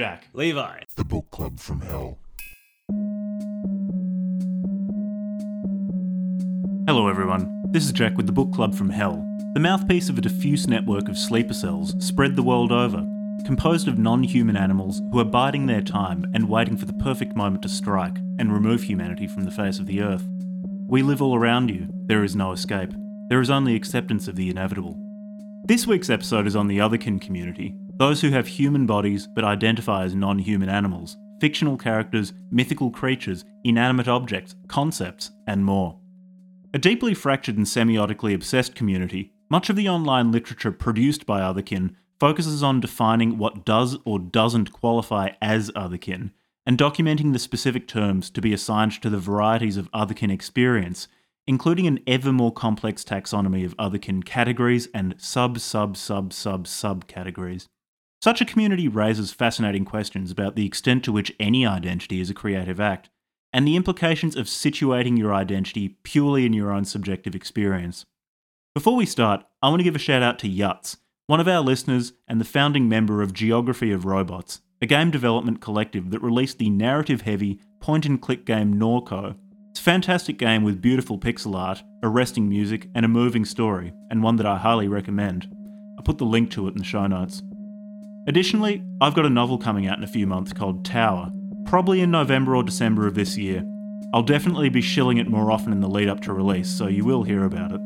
Jack. Levi. The Book Club from Hell. Hello, everyone. This is Jack with the Book Club from Hell, the mouthpiece of a diffuse network of sleeper cells spread the world over, composed of non human animals who are biding their time and waiting for the perfect moment to strike and remove humanity from the face of the earth. We live all around you. There is no escape. There is only acceptance of the inevitable. This week's episode is on the otherkin community, those who have human bodies but identify as non human animals, fictional characters, mythical creatures, inanimate objects, concepts, and more. A deeply fractured and semiotically obsessed community, much of the online literature produced by Otherkin focuses on defining what does or doesn't qualify as Otherkin, and documenting the specific terms to be assigned to the varieties of Otherkin experience, including an ever more complex taxonomy of Otherkin categories and sub sub sub sub sub categories. Such a community raises fascinating questions about the extent to which any identity is a creative act, and the implications of situating your identity purely in your own subjective experience. Before we start, I want to give a shout out to Yuts, one of our listeners and the founding member of Geography of Robots, a game development collective that released the narrative heavy point and click game Norco. It's a fantastic game with beautiful pixel art, arresting music, and a moving story, and one that I highly recommend. I'll put the link to it in the show notes. Additionally, I've got a novel coming out in a few months called Tower, probably in November or December of this year. I'll definitely be shilling it more often in the lead up to release, so you will hear about it.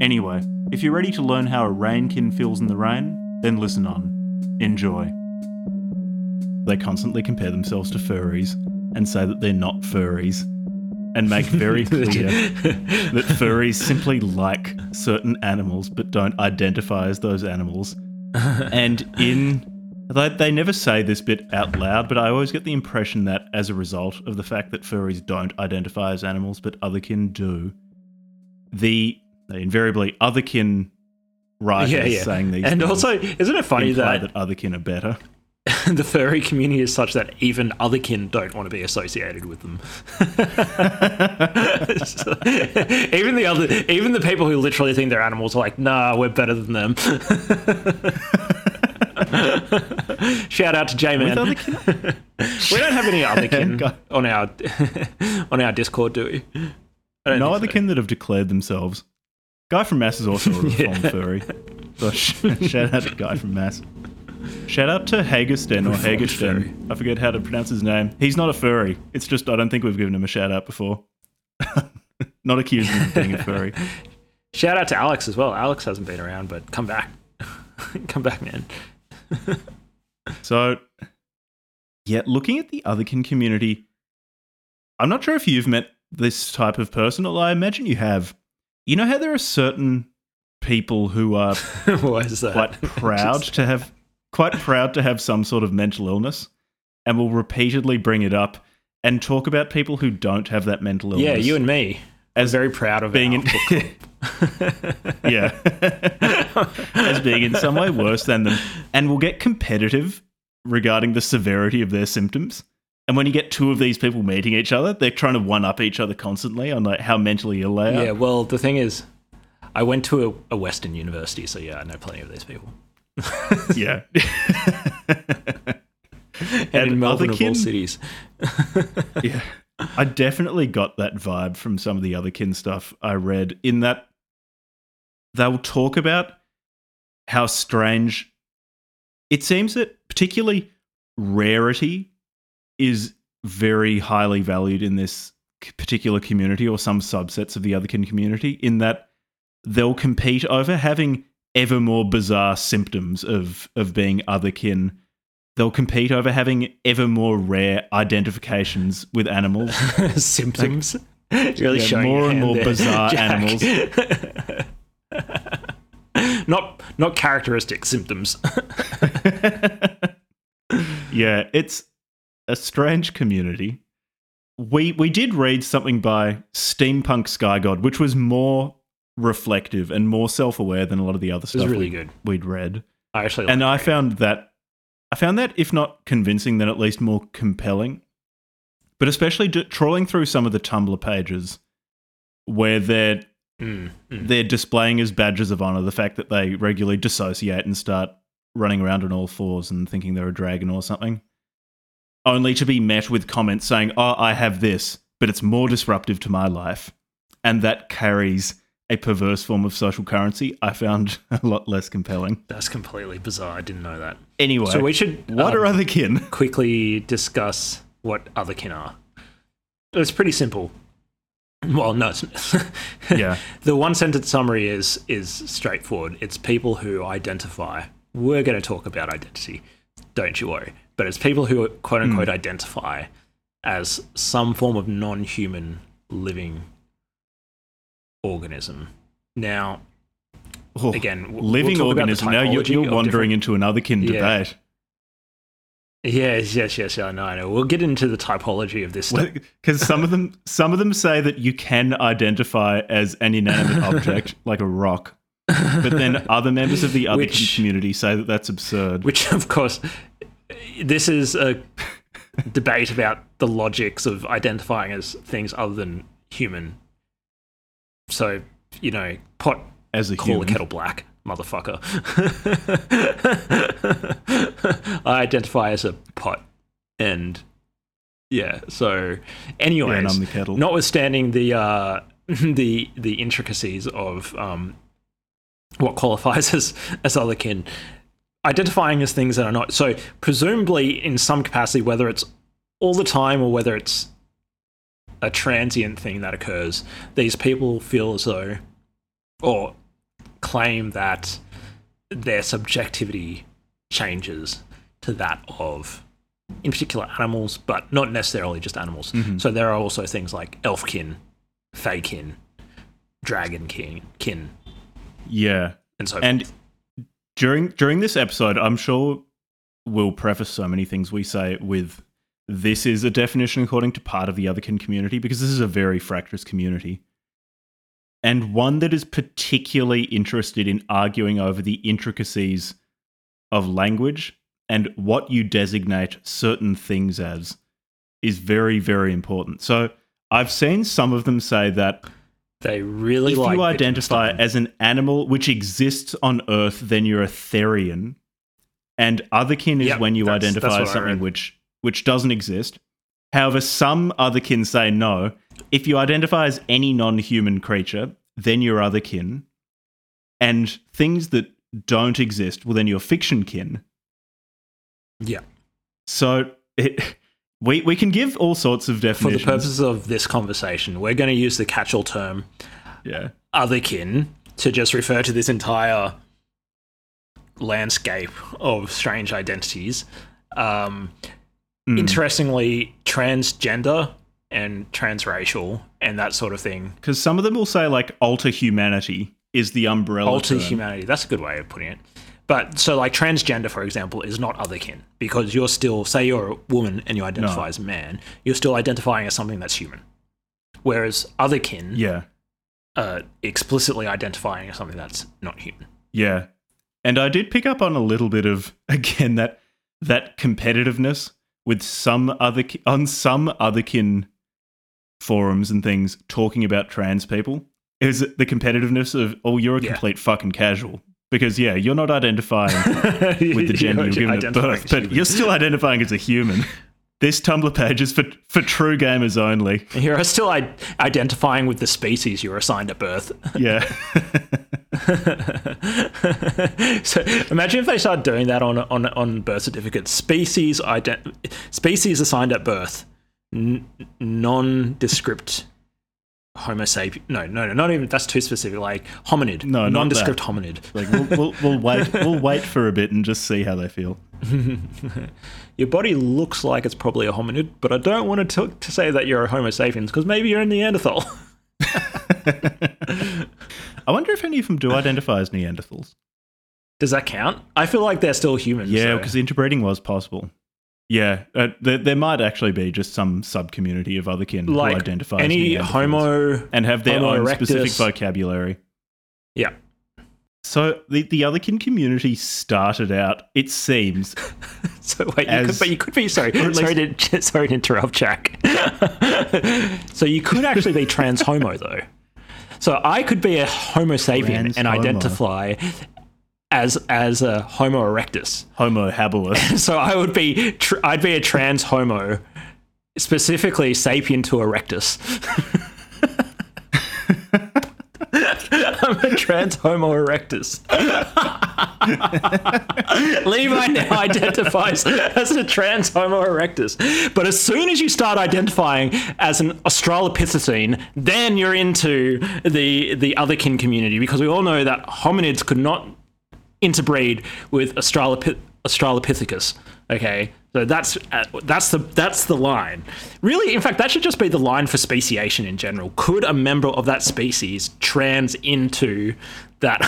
Anyway, if you're ready to learn how a rainkin feels in the rain, then listen on. Enjoy. They constantly compare themselves to furries and say that they're not furries, and make very clear that furries simply like certain animals but don't identify as those animals. and in they, they never say this bit out loud, but I always get the impression that as a result of the fact that furries don't identify as animals but otherkin do, the they invariably otherkin writers Yeah, yeah. saying these And also, isn't it funny that, that otherkin are better. the furry community is such that even other kin don't want to be associated with them? So, even the other, even the people who literally think they're animals are like, nah, we're better than them. Shout out to J Man. We don't have any other kin on our on our Discord, do we? No other so. otherkin that have declared themselves. Guy from Mass is also a reformed furry. So sh- shout out to Guy from Mass. Shout out to Hagersten or Hagersten. I forget how to pronounce his name. He's not a furry. It's just I don't think we've given him a shout out before. not accusing him of being a furry. Shout out to Alex as well. Alex hasn't been around, but come back, come back, man. So, yeah, looking at the otherkin community, I'm not sure if you've met this type of person, although I imagine you have. You know how there are certain people who are quite proud to have quite proud to have some sort of mental illness and will repeatedly bring it up and talk about people who don't have that mental illness. Yeah, you and me. as Very proud of being in yeah as being in some way worse than them and will get competitive regarding the severity of their symptoms and when you get two of these people meeting each other they're trying to one up each other constantly on like how mentally ill they are Yeah, well, the thing is, I went to a, a Western university, so yeah, I know plenty of these people. yeah And, in Melbourne, of all cities. yeah. I definitely got that vibe from some of the other kin stuff I read, in that they'll talk about how strange it seems that particularly rarity is very highly valued in this particular community or some subsets of the otherkin community in that they'll compete over having ever more bizarre symptoms of of being otherkin they'll compete over having ever more rare identifications with animals Symptoms. really Yeah, showing more and more there, bizarre Jack. not not characteristic symptoms. yeah it's a strange community we we did read something by Steampunk Skygod which was more reflective and more self-aware than a lot of the other stuff really we- good. we'd read I actually and I found that I found that if not convincing, then at least more compelling. But especially d- trawling through some of the Tumblr pages where they're Mm, mm. they're displaying as badges of honor the fact that they regularly dissociate and start running around on all fours and thinking they're a dragon or something. only to be met with comments saying, "Oh, I have this, but it's more disruptive to my life," and that carries a perverse form of social currency, I found a lot less compelling. That's completely bizarre. I didn't know that. Anyway, So we should what um, are other kin? quickly discuss what other kin are. It's pretty simple. Well, no, it's, Yeah. the one sentence summary is is straightforward. It's people who identify. We're going to talk about identity, don't you worry. But it's people who quote unquote identify as some form of non-human living organism. Now, Oh, again, we'll living talk about the organism. Now you're, you're wandering different- into another kin Yeah. debate. Yes, yes, yes. I know. I know. We'll get into the typology of this stuff. Because some of them, some of them say that you can identify as an inanimate object, like a rock, but then other members of the other Which- community say that that's absurd. which of course this is a debate about the logics of identifying as things other than human so you know pot as a call human, the kettle black motherfucker. I identify as a pot and yeah so anyways yeah, and I'm the kettle. notwithstanding the uh the the intricacies of um what qualifies as as other kin identifying as things that are not. So presumably in some capacity whether it's all the time or whether it's a transient thing that occurs these people feel as though or claim that their subjectivity changes to that of in particular animals but not necessarily just animals. Mm-hmm. So there are also things like elfkin feykin dragon king kin. Yeah, and so and during during this episode, I'm sure we'll preface so many things we say with this is a definition according to part of the otherkin community because this is a very fractious community. And one that is particularly interested in arguing over the intricacies of language and what you designate certain things as is very, very important. So I've seen some of them say that they really like if like you identify as an animal which exists on Earth, then you're a Therian. And otherkin is Yep, when you identify as something which which doesn't exist. However, some other kin say no. If you identify as any non-human creature, then you're otherkin. And things that don't exist, well, then you're fiction kin. yeah So it, we we can give all sorts of definitions. for the purposes of this conversation we're going to use the catch-all term yeah. other kin to just refer to this entire landscape of strange identities. Um, Mm. Interestingly, transgender and transracial and that sort of thing. Because some of them will say like alter humanity is the umbrella. Alter humanity. That's a good way of putting it. But so, like, transgender, for example, is not otherkin because you're still, say, you're a woman and you identify No. as a man, you're still identifying as something that's human. Whereas otherkin, Yeah. uh, explicitly identifying as something that's not human. Yeah. And I did pick up on a little bit of again that that competitiveness with some other on some otherkin forums and things talking about trans people is the competitiveness of oh you're a Yeah. complete fucking casual because yeah you're not identifying with the gender you're given at birth but you're still identifying as a human. This Tumblr page is for for true gamers only. You're still I- identifying with the species you were assigned at birth. Yeah. so imagine if they started doing that on on on birth certificates. Species ident- species assigned at birth, N- nondescript Homo sapien. No, no, no, not even. That's too specific. Like hominid. No, nondescript hominid. like we'll, we'll we'll wait we'll wait for a bit and just see how they feel. Your body looks like it's probably a hominid, but I don't want to t- to say that you're a Homo sapiens because maybe you're a Neanderthal. I wonder if any of them do identify as Neanderthals. Does that count? I feel like they're still humans. Yeah, so- because interbreeding was possible. Yeah, uh, there, there might actually be just some sub community of other kin like who identify as any Homo. and have their own specific vocabulary. Yeah. So the the otherkin community started out, it seems, So wait, you could, but you could be sorry. or at Sorry to sorry to interrupt, Jack. so you could actually be trans homo though. So I could be a Homo sapien and identify as as a Homo erectus. Homo habilis. So I would be tr- I'd be a trans Homo, specifically sapien to erectus. I'm a trans Homo erectus. Levi now identifies as a trans Homo erectus. But as soon as you start identifying as an Australopithecine, then you're into the the otherkin community because we all know that hominids could not interbreed with Australopith- Australopithecus. Okay, so that's uh, that's the that's the line. Really, in fact, that should just be the line for speciation in general. Could a member of that species trans into that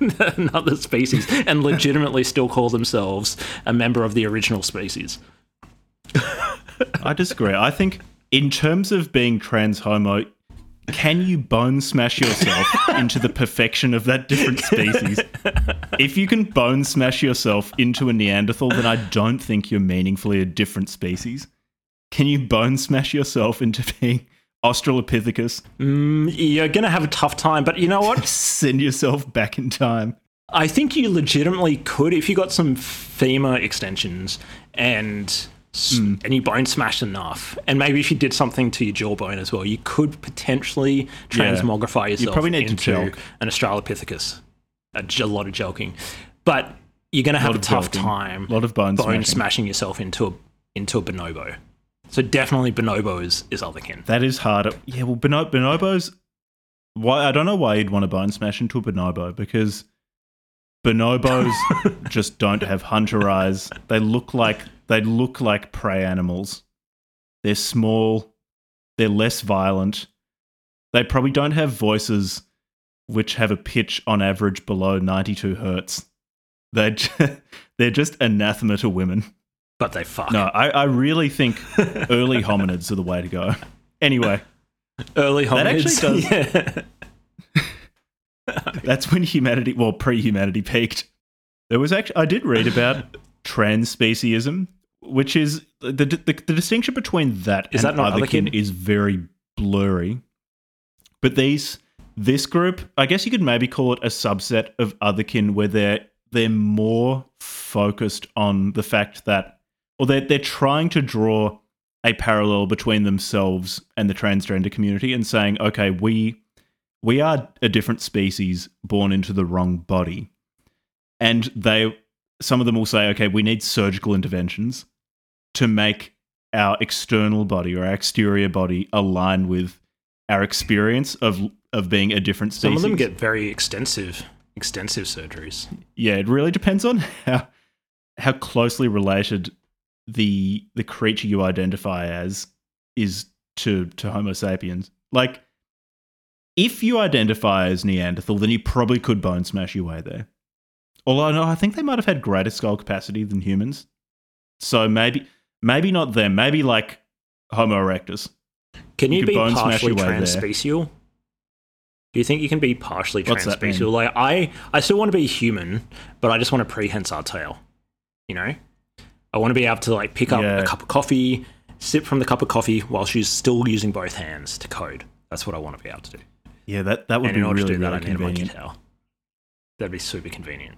another species and legitimately still call themselves a member of the original species? I disagree. I think, in terms of being trans homo, can you bone smash yourself into the perfection of that different species? If you can bone smash yourself into a Neanderthal, then I don't think you're meaningfully a different species. Can you bone smash yourself into being Australopithecus? Mm, you're gonna have a tough time, but you know what? Send yourself back in time. I think you legitimately could if you got some femur extensions and s mm. and you bone smashed enough, and maybe if you did something to your jawbone as well, you could potentially transmogrify yourself You probably need to an Australopithecus. A lot of joking, but you're going to have a of tough jelking. time. Lot of bone smashing. smashing yourself into a into a bonobo. So definitely bonobo is, is otherkin. That is harder. Yeah, well, bono- bonobos. Why I don't know why you'd want to bone smash into a bonobo because bonobos just don't have hunter eyes. They look like they look like prey animals. They're small. They're less violent. They probably don't have voices which have a pitch on average below 92 hertz. Just, they're just anathema to women. But they fuck. No, I, I really think early hominids are the way to go. Anyway, Early hominids. That actually does- Yeah. that's when humanity, well, pre-humanity peaked. There was actually, I did read about transspeciesism, which is the, the, the, the distinction between that Is and that not otherkin otherkin? is very blurry. But these, this group, I guess you could maybe call it a subset of otherkin where they're they're more focused on the fact that, or they're they're trying to draw a parallel between themselves and the transgender community and saying, okay, we we are a different species born into the wrong body. And they some of them will say, okay, we need surgical interventions to make our external body or our exterior body align with our experience of of being a different species. Some of them get very extensive, extensive surgeries. yeah, it really depends on how how closely related the the creature you identify as is to to Homo sapiens. Like, if you identify as Neanderthal, then you probably could bone smash your way there. Although no, I think they might have had greater skull capacity than humans. So maybe maybe not them. Maybe like Homo erectus. Can you, You be partially your way there. transspecial? Do you think you can be partially What's transspecial? Like I, I still want to be human, but I just want a prehensile tail. You know, I want to be able to like pick up Yeah. a cup of coffee, sip from the cup of coffee while she's still using both hands to code. That's what I want to be able to do. Yeah, that that would and be in order really to do that, really I need convenient. tail. That'd be super convenient.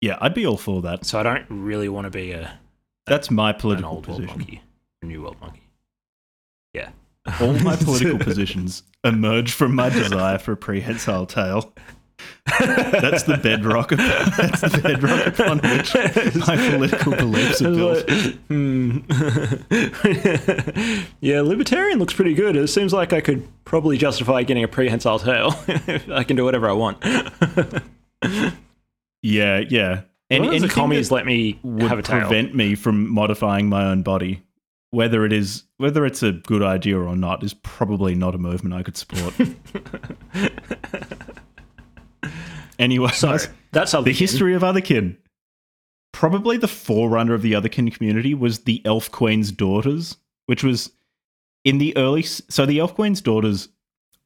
Yeah, I'd be all for that. So I don't really want to be a That's my an political old world monkey, a new world monkey. Yeah. All my political positions emerge from my desire for a prehensile tail. That's the bedrock. Of, that's the bedrock upon which my political beliefs are built. Hmm. yeah, libertarian looks pretty good. It seems like I could probably justify getting a prehensile tail. I can do whatever I want. Yeah, yeah. And the commies let me would have a tail. prevent me from modifying my own body, whether it is whether it's a good idea or not, is probably not a movement I could support. anyway, so that's the history of Otherkin. Probably the forerunner of the Otherkin community was the Elf Queen's Daughters, which was in the early. So the Elf Queen's Daughters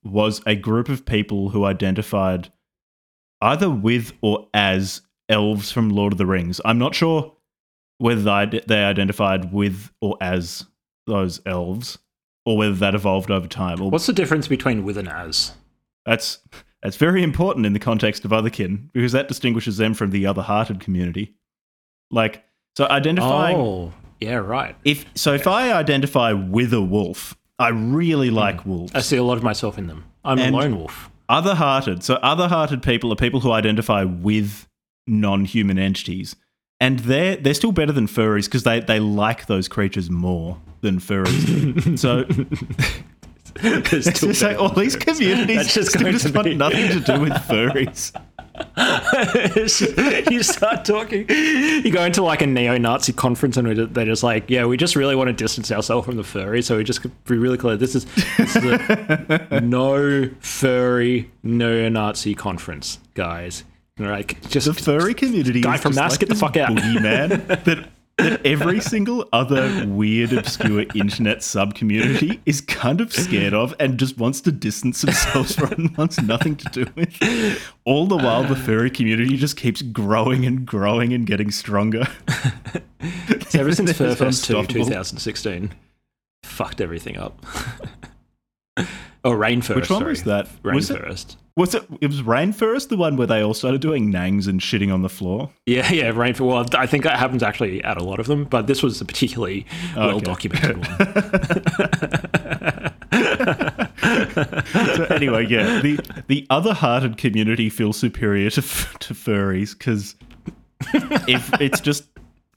was a group of people who identified either with or as elves from Lord of the Rings. I'm not sure whether they identified with or as those elves, or whether that evolved over time. Or What's the difference between with and as? that's It's very important in the context of otherkin because that distinguishes them from the other-hearted community. Like, so identifying Oh, yeah, right. if so, if I identify with a wolf, I really like Hmm. wolves. I see a lot of myself in them. I'm And- a lone wolf. Other-hearted. So other-hearted people are people who identify with non-human entities, and they're they're still better than furries because they they like those creatures more than furries. so It's it's just like all these communities That's just still going just to want be- nothing to do with furries. you start talking, you go into like a neo-Nazi conference, and they're just like, "Yeah, we just really want to distance ourselves from the furry, so we just be really clear. This is, this is a no furry neo-Nazi conference, guys. Like, just The furry community Guy from Mass, like get the fuck out. that that every single other weird, obscure internet sub community is kind of scared of and just wants to distance themselves from and wants nothing to do with. All the while, the furry community just keeps growing and growing and getting stronger. ever since It's Furfest 2 2016, fucked everything up. oh, Rainfurrest. Which one sorry. was that? Rainfurrest. was it? It was Rainfurrest, the one where they all started doing nangs and shitting on the floor. Yeah, yeah, Rainfurrest. Well, I think that happens actually at a lot of them, but this was a particularly well documented one. so anyway, yeah, the the other-hearted community feels superior to to furries because if it's just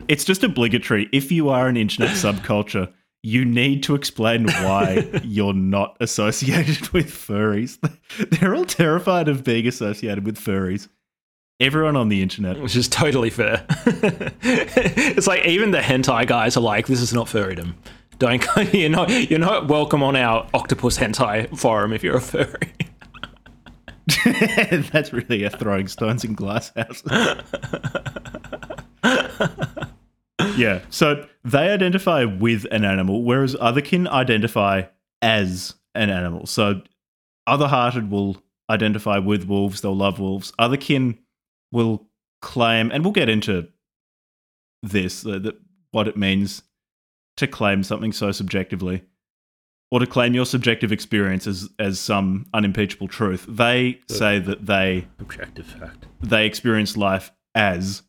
it's just obligatory. If you are an internet subculture, you need to explain why you're not associated with furries. They're all terrified of being associated with furries. Everyone on the internet. Which is totally fair. it's like even the hentai guys are like, "This is not furrydom. Don't go- you're not you're not welcome on our octopus hentai forum if you're a furry." That's really a throwing stones in glass houses. Yeah, so they identify with an animal, whereas otherkin identify as an animal. So other-hearted will identify with wolves; they'll love wolves. Otherkin will claim, and we'll get into this, uh, that what it means to claim something so subjectively or to claim your subjective experience as, as some unimpeachable truth. They say that they Objective fact. they experience life as,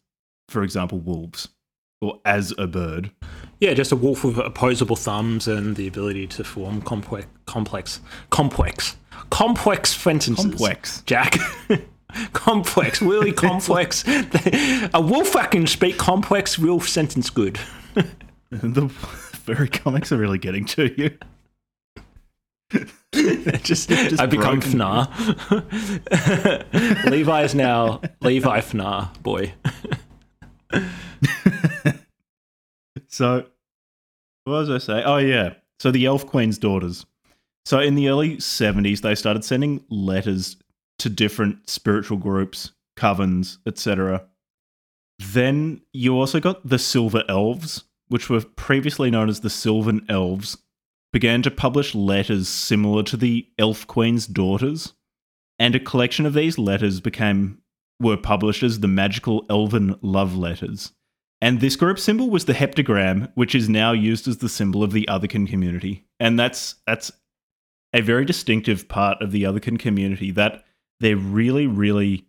for example, wolves or as a bird. Yeah, just a wolf with opposable thumbs and the ability to form complex, complex, complex, complex sentences. Complex. Jack. complex, really complex. a wolf that can speak complex, real sentence good. the furry comics are really getting to you. just, I've become. FNAR. Levi is now Levi FNAR boy. So, what was I say? Oh, yeah. So, the Elf Queen's daughters. So, in the early 70s, they started sending letters to different spiritual groups, covens, etc. Then you also got the Silver Elves, which were previously known as the Sylvan Elves, began to publish letters similar to the Elf Queen's daughters. And a collection of these letters became were published as the magical elven love letters. And this group symbol was the heptagram, which is now used as the symbol of the Otherkin community. And that's that's a very distinctive part of the Otherkin community that they're really, really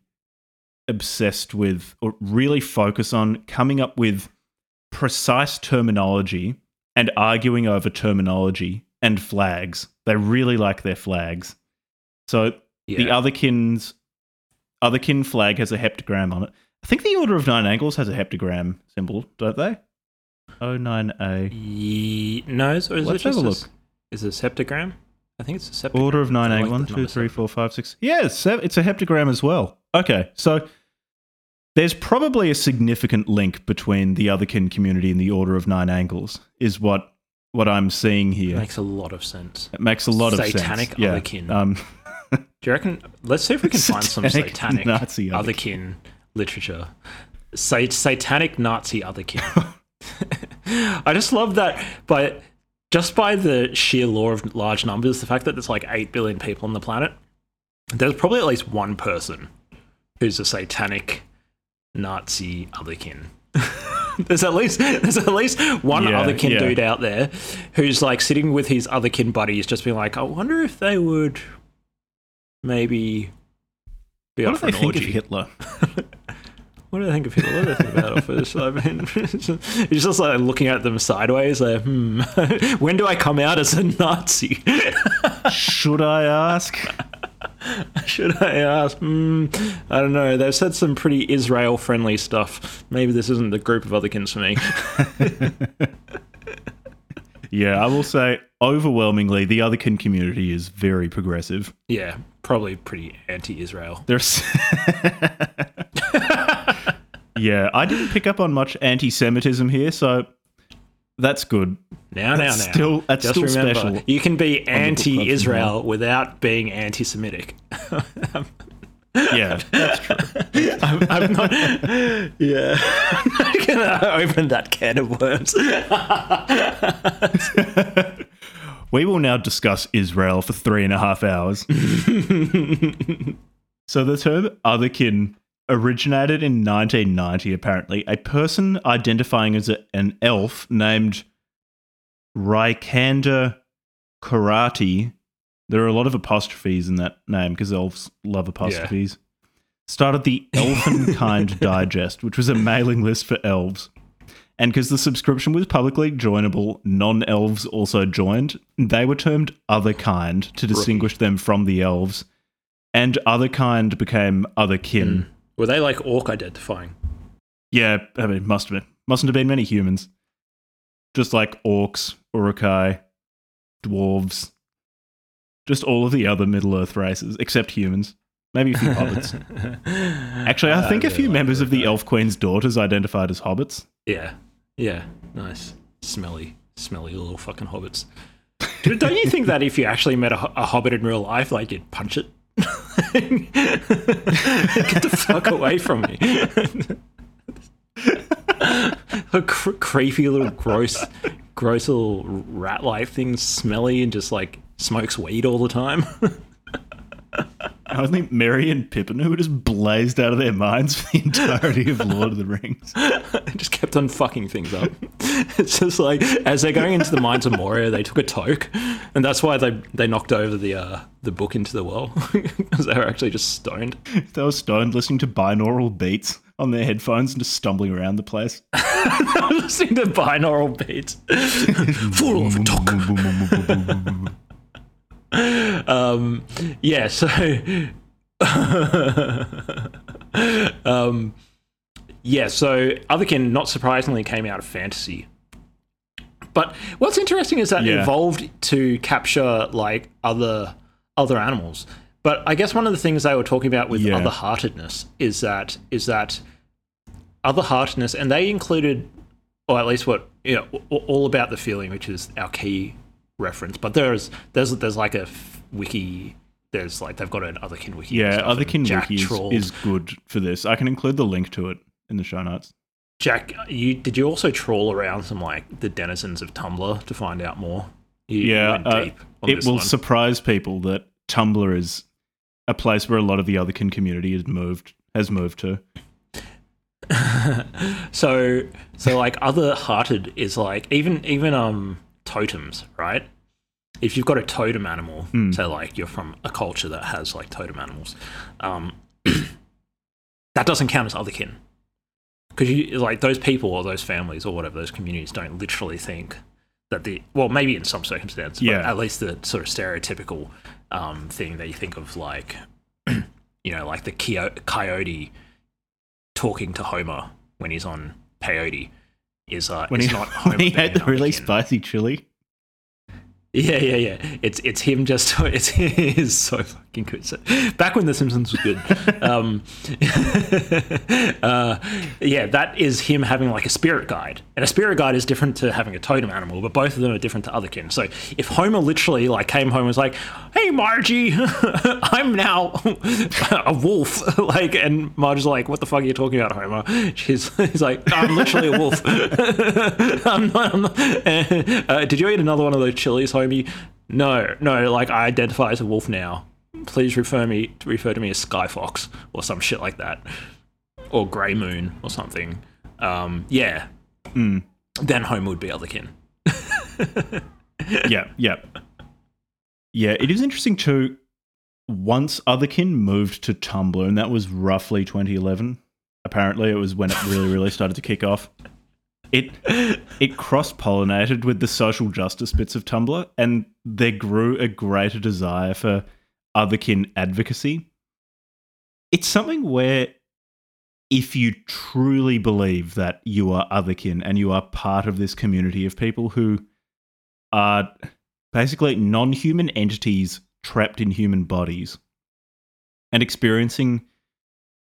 obsessed with or really focus on coming up with precise terminology and arguing over terminology and flags. They really like their flags. So the Otherkin's Otherkin flag has a heptagram on it. I think the Order of Nine Angles has a heptagram symbol, don't they? Oh nine A. Ye- no, is, or is Let's it have a a, look. Is it a septagram? I think it's a septagram. Order of nine I A. like One, two, three, four, five, six. Yeah, it's, it's a heptagram as well. Okay, so there's probably a significant link between the Otherkin community and the Order of Nine Angles, is what what I'm seeing here. Makes a lot of sense. it makes a lot of Satanic sense. Yeah. Otherkin. Um, Do you reckon? Let's see if we can find some Satanic satanic Nazi otherkin. otherkin literature. Sa- satanic Nazi otherkin. I just love that, but just by the sheer law of large numbers, the fact that there's like eight billion people on the planet, there's probably at least one person who's a satanic Nazi otherkin. there's at least there's at least one Yeah, otherkin yeah. dude out there who's like sitting with his otherkin buddies, just being like, I wonder if they would maybe Be What do they think of orgy. Hitler? What do they think of Hitler? What do they think about Office? I mean, he's just like looking at them sideways. Like, hmm, when do I come out as a Nazi? Should I ask? Should I ask? Hmm, I don't know. They've said some pretty Israel-friendly stuff. Maybe this isn't the group of otherkins for me. Yeah, I will say overwhelmingly the otherkin community is very progressive. Yeah, probably pretty anti-Israel. There's Yeah, I didn't pick up on much anti-Semitism here, so that's good. Now, That's now, now. still- that's Just still remember, special You can be anti-Israel without being anti-Semitic. Yeah, that's true. I'm, I'm not. Yeah, I'm not gonna open that can of worms. We will now discuss Israel for three and a half hours. so the term otherkin originated in 1990, apparently. A person identifying as a, an elf named Raikanda Karate. There are a lot of apostrophes in that name because elves love apostrophes. Started the Elfinkind Digest, which was a mailing list for elves. And because the subscription was publicly joinable, non elves also joined. They were termed other kind to distinguish them from the elves. And other kind became other kin. Hmm. Were they like orc identifying? Yeah, I mean, must have been. Mustn't have been many humans. Just like orcs, Uruk-hai, dwarves, just all of the other Middle Earth races, except humans. Maybe a few hobbits. Actually, I ah, think a few members of the Elf Queen's daughters identified as hobbits. Yeah, yeah, nice, smelly, smelly little fucking hobbits. Don't you think that if you actually met a, a hobbit in real life, like you'd punch it? Get the fuck away from me! a cr- creepy little gross, gross little rat-like thing, smelly and just like smokes weed all the time. I think Merry and Pippin who were just blazed out of their minds for the entirety of Lord of the Rings. They just kept on fucking things up. It's just like as they're going into the mines of Moria, they took a toke, and that's why they they knocked over the uh, the book into the well because they were actually just stoned. They were stoned listening to binaural beats on their headphones and just stumbling around the place. listening to binaural beats, full of talk. Um, yeah, so um, yeah, so Otherkin, not surprisingly, came out of fantasy. But what's interesting is that it evolved to capture like other other animals. But I guess one of the things they were talking about with Yeah. other heartedness is that is that other heartedness, and they included, or at least what you know, all about the feeling, which is our key reference. But there's there's there's like a wiki. There's like they've got an otherkin wiki. Yeah, Otherkin Wiki is, is good for this. I can include the link to it in the show notes. Jack, you did you also trawl around some like the denizens of Tumblr to find out more? You, Yeah, uh, it will one. surprise people that Tumblr is a place where a lot of the Otherkin community has moved has moved to. so so like other hearted is like even even um totems, right? If you've got a totem animal, so like you're from a culture that has like totem animals, um, that doesn't count as otherkin because you like those people or those families or whatever those communities don't literally think that the well maybe in some circumstances, but Yeah. at least the sort of stereotypical um, thing that you think of like you know like the coyote talking to Homer when he's on peyote is uh When is he, not when he had the really spicy chili. Yeah, yeah, yeah. It's it's him just it's it is so fucking good. So, back when The Simpsons was good, um, uh, yeah, that is him having like a spirit guide, and a spirit guide is different to having a totem animal, but both of them are different to other kin. So if Homer literally like came home and was like, "Hey Margie, I'm now a wolf," like, and Marge's like, "What the fuck are you talking about, Homer?" She's he's like, "I'm literally a wolf." I'm not. I'm not uh, did you eat another one of those chilies, homie? No, no. Like I identify as a wolf now. Please refer me refer to me as Sky Fox or some shit like that, or Grey Moon or something. Um, yeah. Then home would be otherkin. yeah, yeah. Yeah, it is interesting too. once Otherkin moved to Tumblr, and that was roughly 2011. Apparently, it was when it really, really started to kick off. It it cross pollinated with the social justice bits of Tumblr, and there grew a greater desire for Otherkin advocacy. It's something where, if you truly believe that you are Otherkin and you are part of this community of people who are basically non human entities trapped in human bodies and experiencing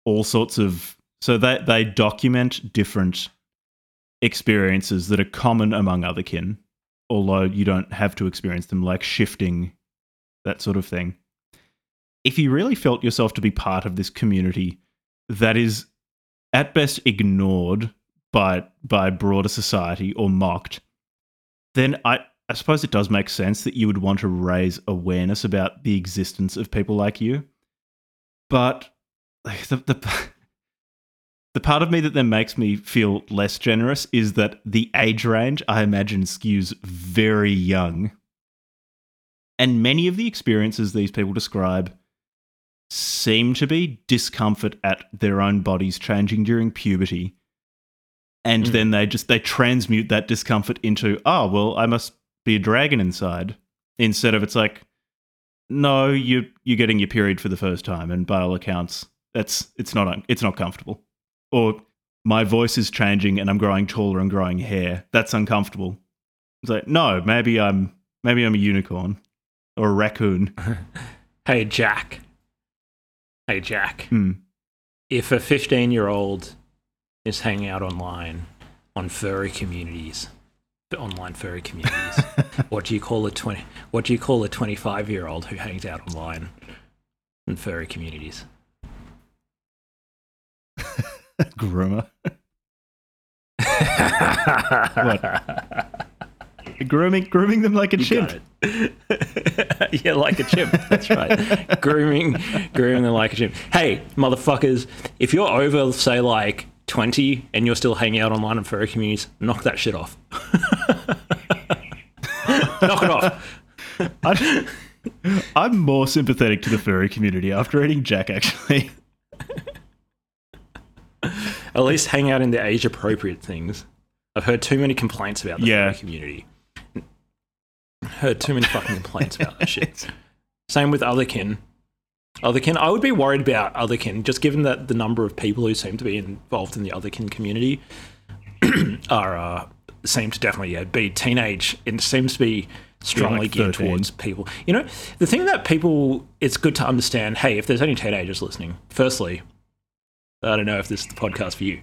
all sorts of so they they document different experiences that are common among otherkin although you don't have to experience them like shifting that sort of thing if you really felt yourself to be part of this community that is at best ignored by by broader society or mocked then i I suppose it does make sense that you would want to raise awareness about the existence of people like you. But the, the, the part of me that then makes me feel less generous is that the age range, I imagine, skews very young. And many of the experiences these people describe seem to be discomfort at their own bodies changing during puberty. And mm. then they just they transmute that discomfort into, oh well, I must be a dragon inside instead of it's like no you you're getting your period for the first time and by all accounts that's it's not it's not comfortable. Or my voice is changing and i'm growing taller and growing hair. That's uncomfortable. It's like no maybe i'm maybe i'm a unicorn or a raccoon. Hey jack hey jack hmm. if a 15 year old is hanging out online on furry communities online furry communities. what do you call a twenty? What do you call a twenty-five-year-old who hangs out online in furry communities? Groomer. what? Grooming, grooming them like a you chimp. yeah, like a chimp. That's right. grooming, grooming them like a chimp. Hey, motherfuckers! If you're over, say, like 20 and you're still hanging out online in furry communities, knock that shit off. knock it off. I'm, I'm more sympathetic to the furry community after reading Jack, actually. At least hang out in the age appropriate things. I've heard too many complaints about the yeah. furry community. Heard too many fucking complaints about that shit. Same with Otherkin. Otherkin. I would be worried about Otherkin, just given that the number of people who seem to be involved in the Otherkin community are uh, seem to definitely yeah, be teenage. It seems to be strongly like geared towards people. You know, the thing that people, it's good to understand. Hey, if there's any teenagers listening, firstly, I don't know if this is the podcast for you.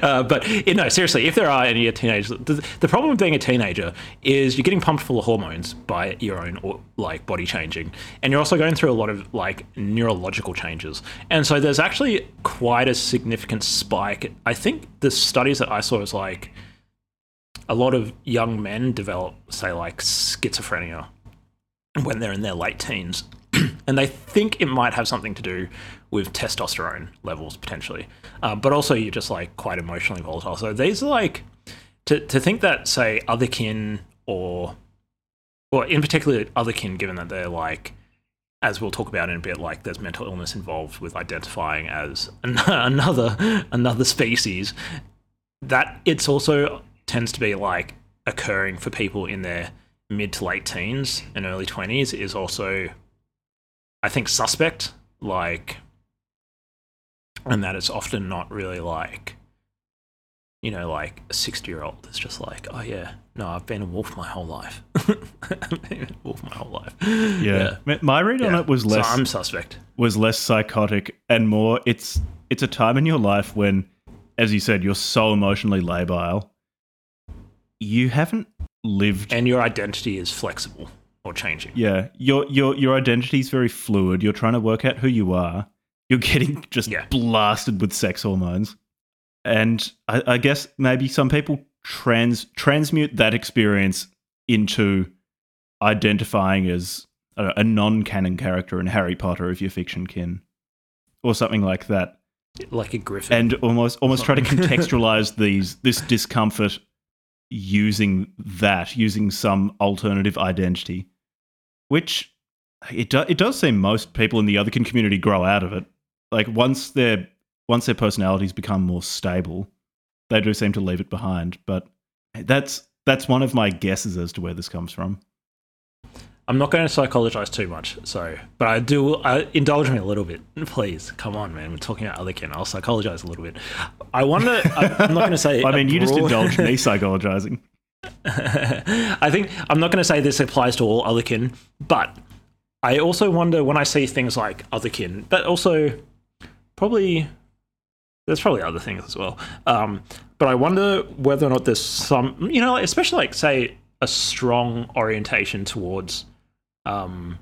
uh, but you know, seriously, if there are any teenagers, the, the, problem with being a teenager is you're getting pumped full of hormones by your own like body changing, and you're also going through a lot of like neurological changes. And so there's actually quite a significant spike. I think the studies that I saw was like a lot of young men develop, say, like schizophrenia when they're in their late teens. and they think it might have something to do with testosterone levels potentially, um, but also you're just like quite emotionally volatile. So these are like to to think that say otherkin or well in particular otherkin, given that they're like as we'll talk about in a bit, like there's mental illness involved with identifying as another another species. That it's also tends to be like occurring for people in their mid to late teens and early twenties is also, I think, suspect. Like and that it's often not really like you know like a 60 year old it's just like oh yeah no i've been a wolf my whole life. I've been a wolf my whole life. Yeah, yeah. my read on yeah. it was less so i'm suspect. was less psychotic and more it's it's a time in your life when as you said you're so emotionally labile you haven't lived and your identity is flexible or changing. Yeah. Your your your identity is very fluid. You're trying to work out who you are you're getting just yeah. blasted with sex hormones. And I, I guess maybe some people trans transmute that experience into identifying as know, a non-canon character in Harry Potter if you're fiction kin, or something like that. Like a griffin, and almost almost try to contextualize these this discomfort using that, using some alternative identity, which it do, it does seem most people in the otherkin community grow out of it. Like once their once their personalities become more stable, they do seem to leave it behind. But that's that's one of my guesses as to where this comes from. I'm not going to psychologize too much, so but I do uh, indulge me a little bit, please. Come on, man. We're talking about otherkin. I'll psychologize a little bit. I wonder. I'm not going to say. I mean, you just indulge me psychologizing. I think I'm not going to say this applies to all otherkin, but I also wonder when I see things like otherkin, but also probably there's probably other things as well. Um, but I wonder whether or not there's some, you know, especially like say a strong orientation towards, um,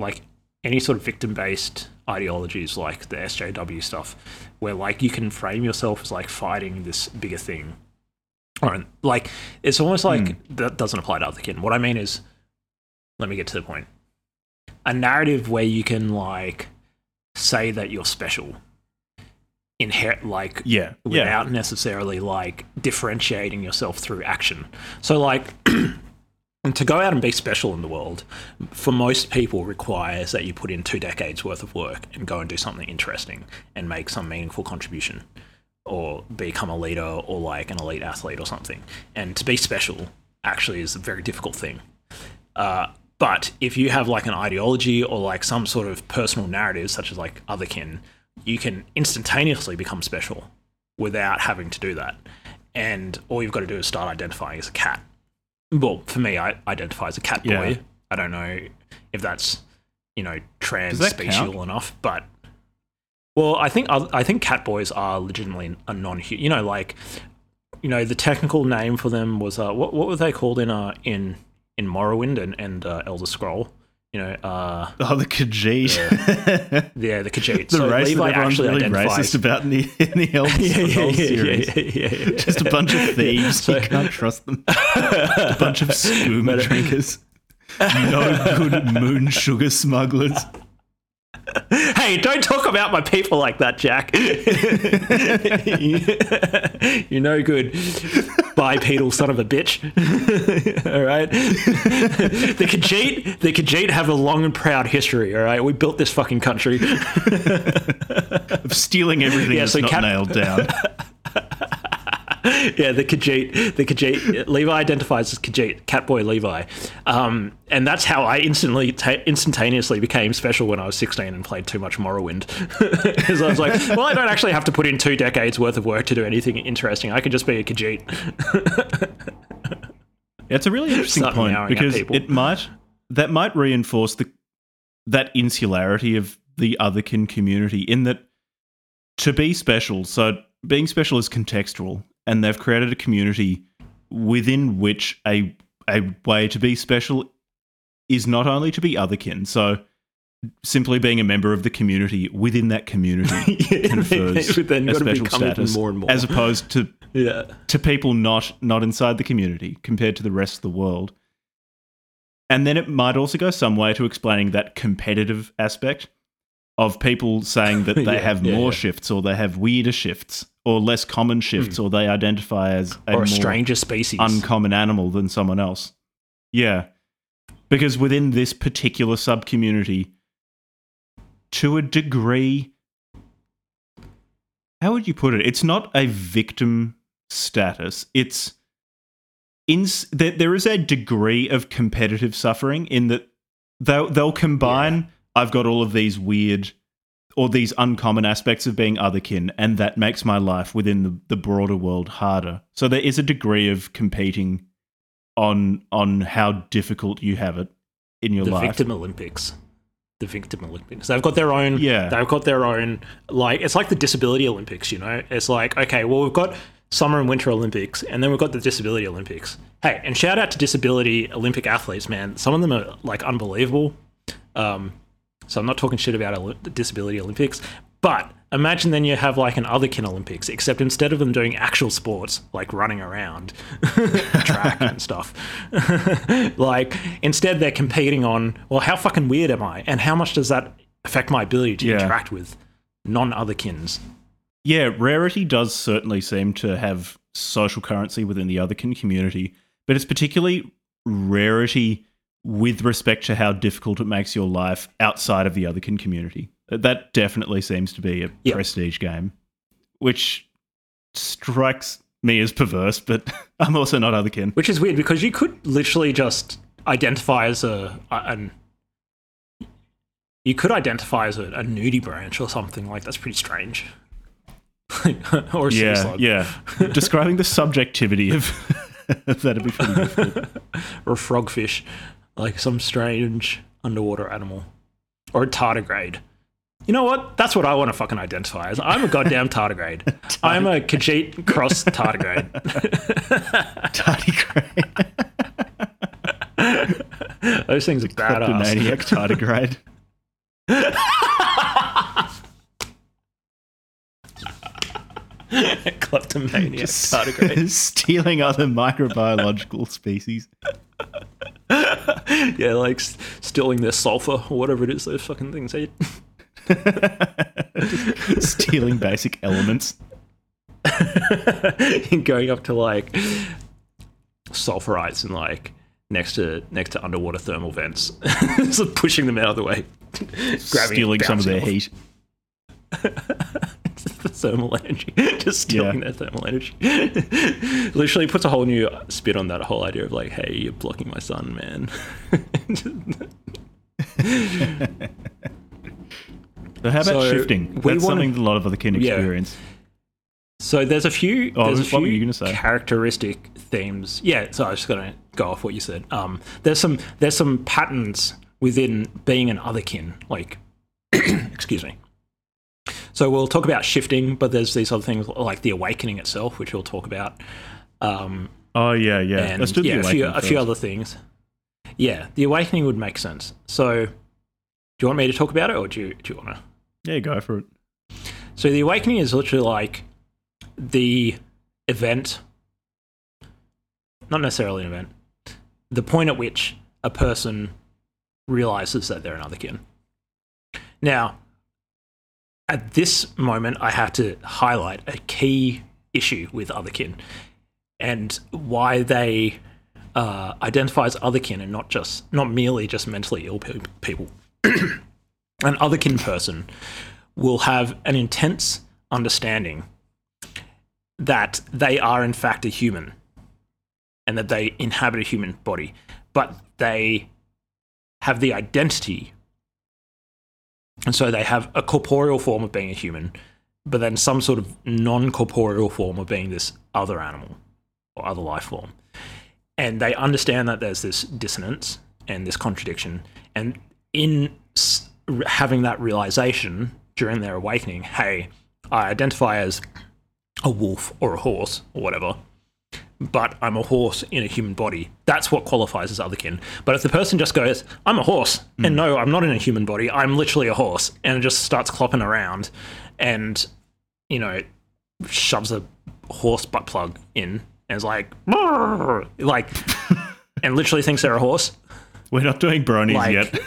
like any sort of victim-based ideologies like the SJW stuff, where like you can frame yourself as like fighting this bigger thing or like it's almost like that doesn't apply to otherkin. What I mean is, let me get to the point. A narrative where you can like say that you're special, inherit like Yeah, yeah. without necessarily like differentiating yourself through action. So like and to go out and be special in the world for most people requires that you put in two decades worth of work and go and do something interesting and make some meaningful contribution or become a leader or like an elite athlete or something. And to be special actually is a very difficult thing. Uh, but if you have like an ideology or like some sort of personal narrative, such as like otherkin, you can instantaneously become special without having to do that. And all you've got to do is start identifying as a cat. Well, for me, I identify as a cat boy. Yeah. I don't know if that's you know trans-special enough, but well, I think I think cat boys are legitimately a non. Human. You know, like you know, the technical name for them was uh, what what were they called in uh in in Morrowind and and uh, Elder Scroll? You know, uh, Oh, the Khajiit. yeah, the Khajiit. the so race Levi that everyone's actually really identifies. racist about in the, in the Elder yeah, yeah, Scrolls yeah, series. yeah, yeah, yeah, yeah. Just a bunch of thieves. So- you can't trust them. a bunch of skooma drinkers. No good moon sugar smugglers. Hey, don't talk about my people like that, Jack. You're no good, bipedal son of a bitch. all right. the Khajiit, the Khajiit have a long and proud history. All right, we built this fucking country. Of stealing everything Yeah, that's so not Cap- nailed down. yeah, the Khajiit, the Khajiit. Levi identifies as Khajiit, Catboy Levi, um, and that's how I instantly, ta- instantaneously became special when I was 16 and played too much Morrowind. Because I was like, well, I don't actually have to put in two decades worth of work to do anything interesting. I can just be a Khajiit. It's a really interesting Start point because it might that might reinforce the that insularity of the otherkin community in that to be special, so being special is contextual, and they've created a community within which a a way to be special is not only to be otherkin, so simply being a member of the community within that community confers then a you've got to special status more and more. as opposed to yeah. to people not not inside the community compared to the rest of the world. And then it might also go some way to explaining that competitive aspect of people saying that they Yeah, have yeah, more yeah. shifts or they have weirder shifts or less common shifts or they identify as a Hmm. Or more a stranger species. uncommon animal than someone else. Yeah. Because within this particular sub community, to a degree, how would you put it? It's not a victim status. It's in there, there is a degree of competitive suffering in that they'll they'll combine. I've got all of these weird or these uncommon aspects of being otherkin, and that makes my life within the, the broader world harder. So there is a degree of competing on on how difficult you have it in your the life. victim Olympics. The victim Olympics. They've got their own. Yeah. They've got their own. Like it's like the disability Olympics. You know, it's like okay, well we've got summer and winter Olympics, and then we've got the disability Olympics. Hey, and shout out to disability Olympic athletes, man. Some of them are like unbelievable. Um, so I'm not talking shit about disability Olympics, but imagine then you have like an otherkin Olympics, except instead of them doing actual sports like running around, track and stuff, like instead they're competing on well, how fucking weird am I, and how much does that affect my ability to Yeah. interact with non-otherkins? Yeah, rarity does certainly seem to have social currency within the otherkin community, but it's particularly rarity with respect to how difficult it makes your life outside of the otherkin community. That definitely seems to be a Yep. prestige game, which strikes me as perverse, but I'm also not otherkin. Which is weird because you could literally just identify as a an you could identify as a, a nudibranch or something like that's pretty strange. or Yeah, slug. yeah. Describing the subjectivity of, that'd be pretty difficult. or a frogfish, like some strange underwater animal, or a tardigrade. You know what? That's what I want to fucking identify as. I'm a goddamn tardigrade. I'm a Khajiit cross tardigrade. Tardigrade. Those things are badass. Kleptomaniac tardigrade. Kleptomaniac Just tardigrade. stealing other microbiological species. Yeah, like stealing their sulfur or whatever it is those fucking things eat. stealing basic elements. Going up to like sulfurites and like next to next to underwater thermal vents, just pushing them out of the way, grabbing stealing some of their bouncing heat. the thermal energy, just stealing Yeah. their thermal energy. Literally puts a whole new spin on that whole idea of like, hey, you're blocking my sun, man. So how about So, shifting? That's wanna- something a lot of other kin Yeah. experience. So there's a few Oh, there's a few you gonna say? characteristic themes. Yeah, so I was just gonna go off what you said. Um, there's some there's some patterns within being an otherkin. Like, excuse me. So we'll talk about shifting, but there's these other things like the awakening itself, which we'll talk about. Um, Oh yeah, yeah. and Let's do the yeah, a few, a few other things. Yeah, the awakening would make sense. So, do you want me to talk about it, or do you do you want to? Yeah, go for it. So the awakening is literally like the event, not necessarily an event, the point at which a person realizes that they're another kin. Now, at this moment, I have to highlight a key issue with otherkin and why they uh, identify as otherkin and not just not merely just mentally ill pe- people. An otherkin person will have an intense understanding that they are in fact a human and that they inhabit a human body, but they have the identity. And so they have a corporeal form of being a human, but then some sort of non corporeal form of being this other animal or other life form. And they understand that there's this dissonance and this contradiction. And in having that realization during their awakening, hey, I identify as a wolf or a horse or whatever, but I'm a horse in a human body. That's what qualifies as otherkin. But if the person just goes, I'm a horse, and hmm. no, I'm not in a human body, I'm literally a horse, and it just starts clopping around and, you know, shoves a horse butt plug in and is like, like, and literally thinks they're a horse, We're not doing bronies Like- yet.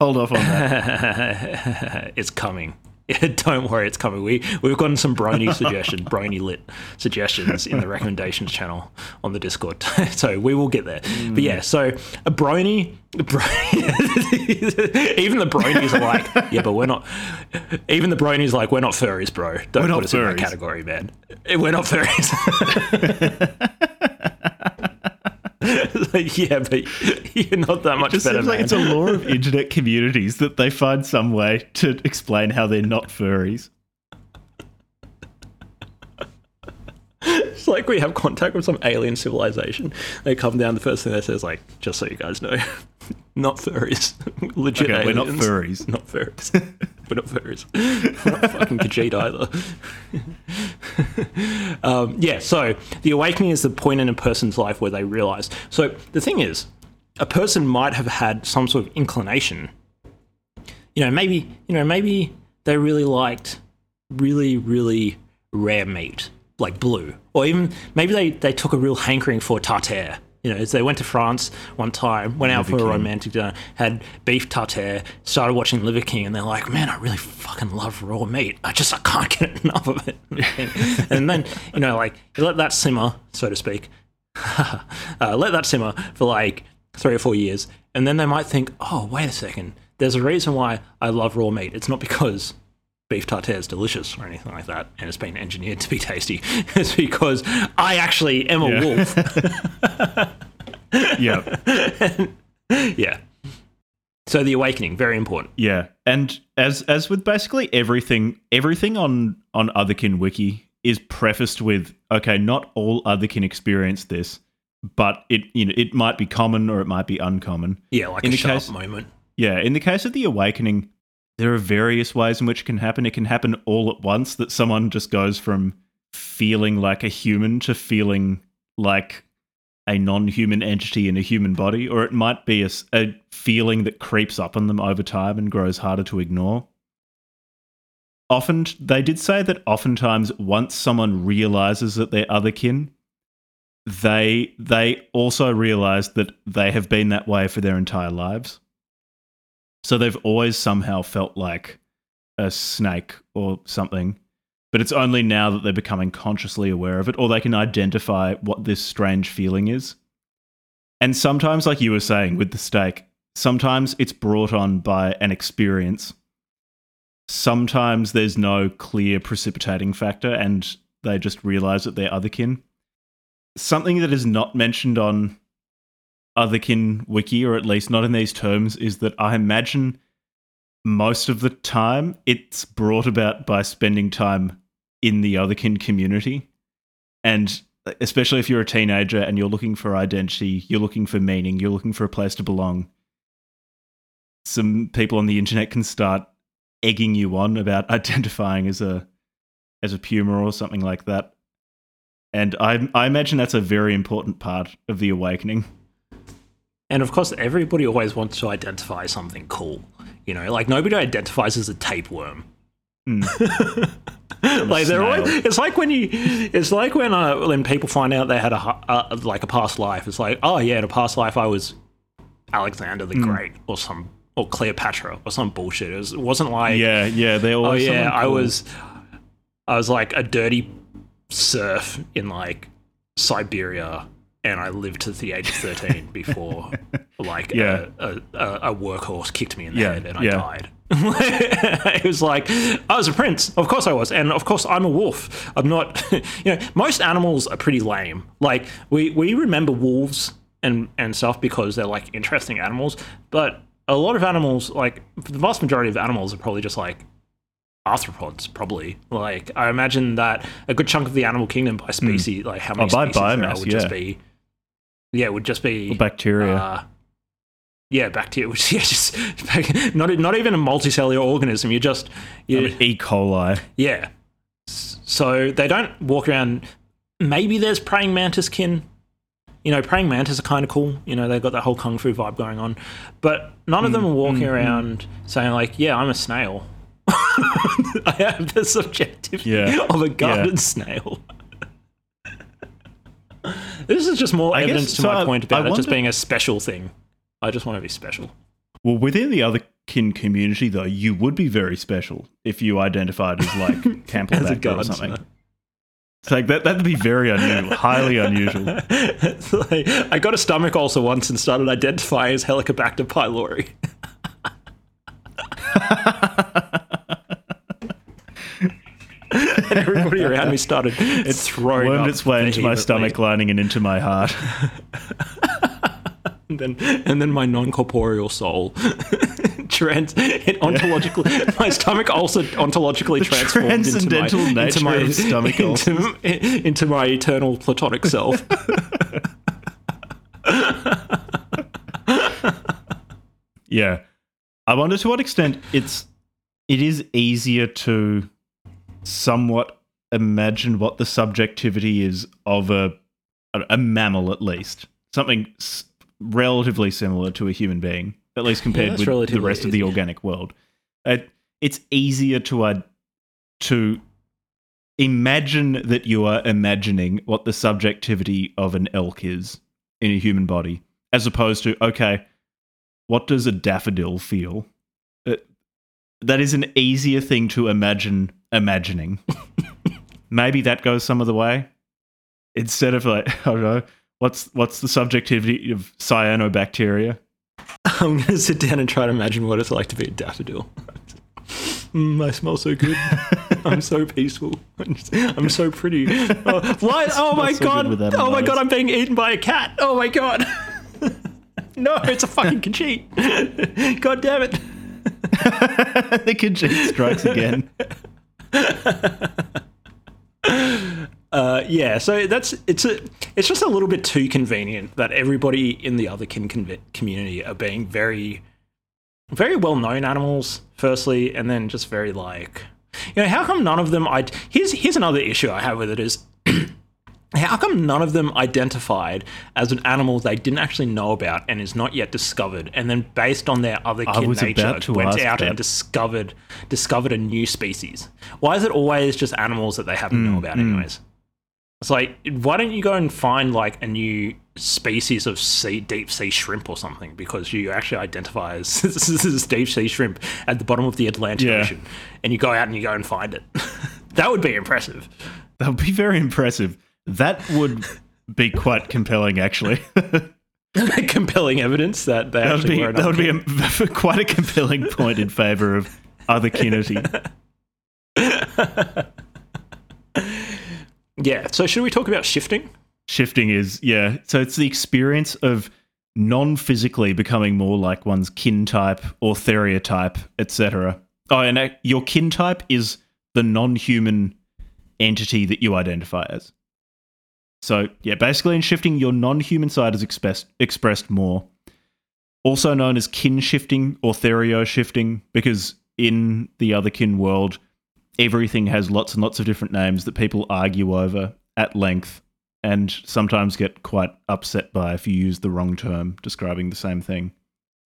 Hold off on that. it's coming. Don't worry, it's coming. We we've gotten some brony suggestions, brony lit suggestions in the recommendations channel on the Discord. so we will get there. But yeah, mm. so a brony, bro- even the bronies are like, yeah, but we're not. Even the bronies like, we're not furries, bro. Don't We're put us in that category, man. Eh, we're not furries. like, yeah, but you're not that much Just better, seems like it's a law of internet communities that they find some way to explain how they're not furries. It's like we have contact with some alien civilization. They come down, the first thing they say is like, just so you guys know, not furries. Legit Okay, we're not aliens. furries. Not furries. We're not furries. We're not fucking Khajiit either. um, yeah, so the awakening is the point in a person's life where they realize. So the thing is, a person might have had some sort of inclination. You know, maybe, you know, maybe they really liked really, really rare meat, like blue. Or even maybe they, they took a real hankering for tartare. You know, as they went to France one time, went out for a romantic dinner, had beef tartare, started watching Liver King, and they're like, man, I really fucking love raw meat. I just I can't get enough of it. and then, you know, like, you let that simmer, so to speak. uh, let that simmer for like three or four years. and then they might think, oh, wait a second, there's a reason why I love raw meat. It's not because beef tartare is delicious or anything like that, and it's been engineered to be tasty. It's because I actually am a Yeah. wolf. yeah, yeah. So the awakening, very important. yeah. And as as with basically everything, everything on on Otherkin Wiki is prefaced with, okay, not all Otherkin experience this, but it you know it might be common or it might be uncommon. Yeah, like In a the sharp case- moment. Yeah, in the case of the awakening, there are various ways in which it can happen. It can happen all at once that someone just goes from feeling like a human to feeling like a non-human entity in a human body, or it might be a feeling that creeps up on them over time and grows harder to ignore. Often, they did say that oftentimes, once someone realizes that they're otherkin, they they also realize that they have been that way for their entire lives. So they've always somehow felt like a snake or something, but it's only now that they're becoming consciously aware of it, or they can identify what this strange feeling is. And sometimes, like you were saying with the steak, sometimes it's brought on by an experience. Sometimes there's no clear precipitating factor, and they just realize that they're otherkin. Something that is not mentioned on Otherkin wiki, or at least not in these terms, is that I imagine most of the time it's brought about by spending time in the Otherkin community. And especially if you're a teenager and you're looking for identity, you're looking for meaning, you're looking for a place to belong, some people on the internet can start egging you on about identifying as a as a puma or something like that. And I I imagine that's a very important part of the awakening. And of course, everybody always wants to identify something cool. You know, like nobody identifies as a tapeworm. like they're always, it's like when you, it's like when uh, when people find out they had a uh, like a past life. It's like, oh yeah, in a past life I was Alexander the Great or some or Cleopatra or some bullshit. It, was, it wasn't like Yeah, yeah, they oh yeah, someone I was, I was like a dirty serf in like Siberia, and I lived to the age of thirteen before like Yeah. a, a, a, workhorse kicked me in the Yeah, head and I yeah. died. it was like I was a prince. Of course I was, and of course I'm a wolf. I'm not. You know, most animals are pretty lame. Like we we remember wolves and and stuff because they're like interesting animals, but a lot of animals, like the vast majority of animals, are probably just like arthropods. Probably like I imagine that a good chunk of the animal kingdom by species, like how many Hmm. Oh, by species there biomass, would just be yeah, it would just be bacteria. uh, yeah, bacteria. Which yeah, just not not even a multicellular organism. You're just you, I mean, E. coli. yeah. So they don't walk around. Maybe there's praying mantis kin. You know, praying mantis are kind of cool. You know, they've got that whole kung fu vibe going on. But none of them mm, are walking mm, mm. around saying like, "Yeah, I'm a snail." I have the subjectivity Yeah. of a garden Yeah. snail. This is just more I guess- evidence to so my I- point about I it just wonder- being a special thing. I just want to be special. Well, within the other kin community, though, you would be very special if you identified as like As a Campbellback or something. It's like that. That'd be very unusual, highly unusual. It's like, I got a stomach ulcer once and started identifying as Helicobacter pylori. and everybody around me started it's throwing Wormed its way into my stomach lining and into my heart. and then and then my non-corporeal soul trans it ontologically my stomach also ontologically transformed transcendental into my, into my stomach into, into my eternal platonic self Yeah. I wonder to what extent it's it is easier to somewhat imagine what the subjectivity is of a a mammal at least. Something s- relatively similar to a human being, at least compared that's with the rest of the organic world. It, it's easier to uh, to imagine that you are imagining what the subjectivity of an elk is in a human body as opposed to okay what does a daffodil feel? Uh, that is an easier thing to imagine imagining. Maybe that goes some of the way. Instead of like, I don't know, what's what's the subjectivity of cyanobacteria? I'm gonna sit down and try to imagine what it's like to be a daffodil. Mm, I smell so good. I'm so peaceful. I'm, so pretty. Oh, why? Oh my so god! Oh my nose. god! I'm being eaten by a cat. Oh my god! no, it's a fucking Khajiit. God damn it! the Khajiit strikes again. Uh, yeah, so that's it's a it's just a little bit too convenient that everybody in the other kin community are being very very well known animals firstly and then just very like you know how come none of them I here's here's another issue I have with it is how come none of them identified as an animal they didn't actually know about and is not yet discovered and then based on their other I kin was nature about to went ask out that. and discovered discovered a new species why is it always just animals that they haven't Mm, know about anyways it's like, why don't you go and find like a new species of sea, deep sea shrimp or something? Because you actually identify as this is deep sea shrimp at the bottom of the Atlantic Yeah. Ocean, and you go out and you go and find it. that would be impressive. That would be very impressive. That would be quite compelling, actually. Compelling evidence that they That would actually be were that would be a, quite a compelling point in favor of other kinity. Yeah. So should we talk about shifting? Shifting is yeah. So it's the experience of non-physically becoming more like one's kin type or stereotype, etc. Oh, and uh, your kin type is the non-human entity that you identify as. So yeah, basically in shifting, your non-human side is expressed expressed more. Also known as kin shifting or therio shifting, because in the other kin world, everything has lots and lots of different names that people argue over at length and sometimes get quite upset by if you use the wrong term describing the same thing.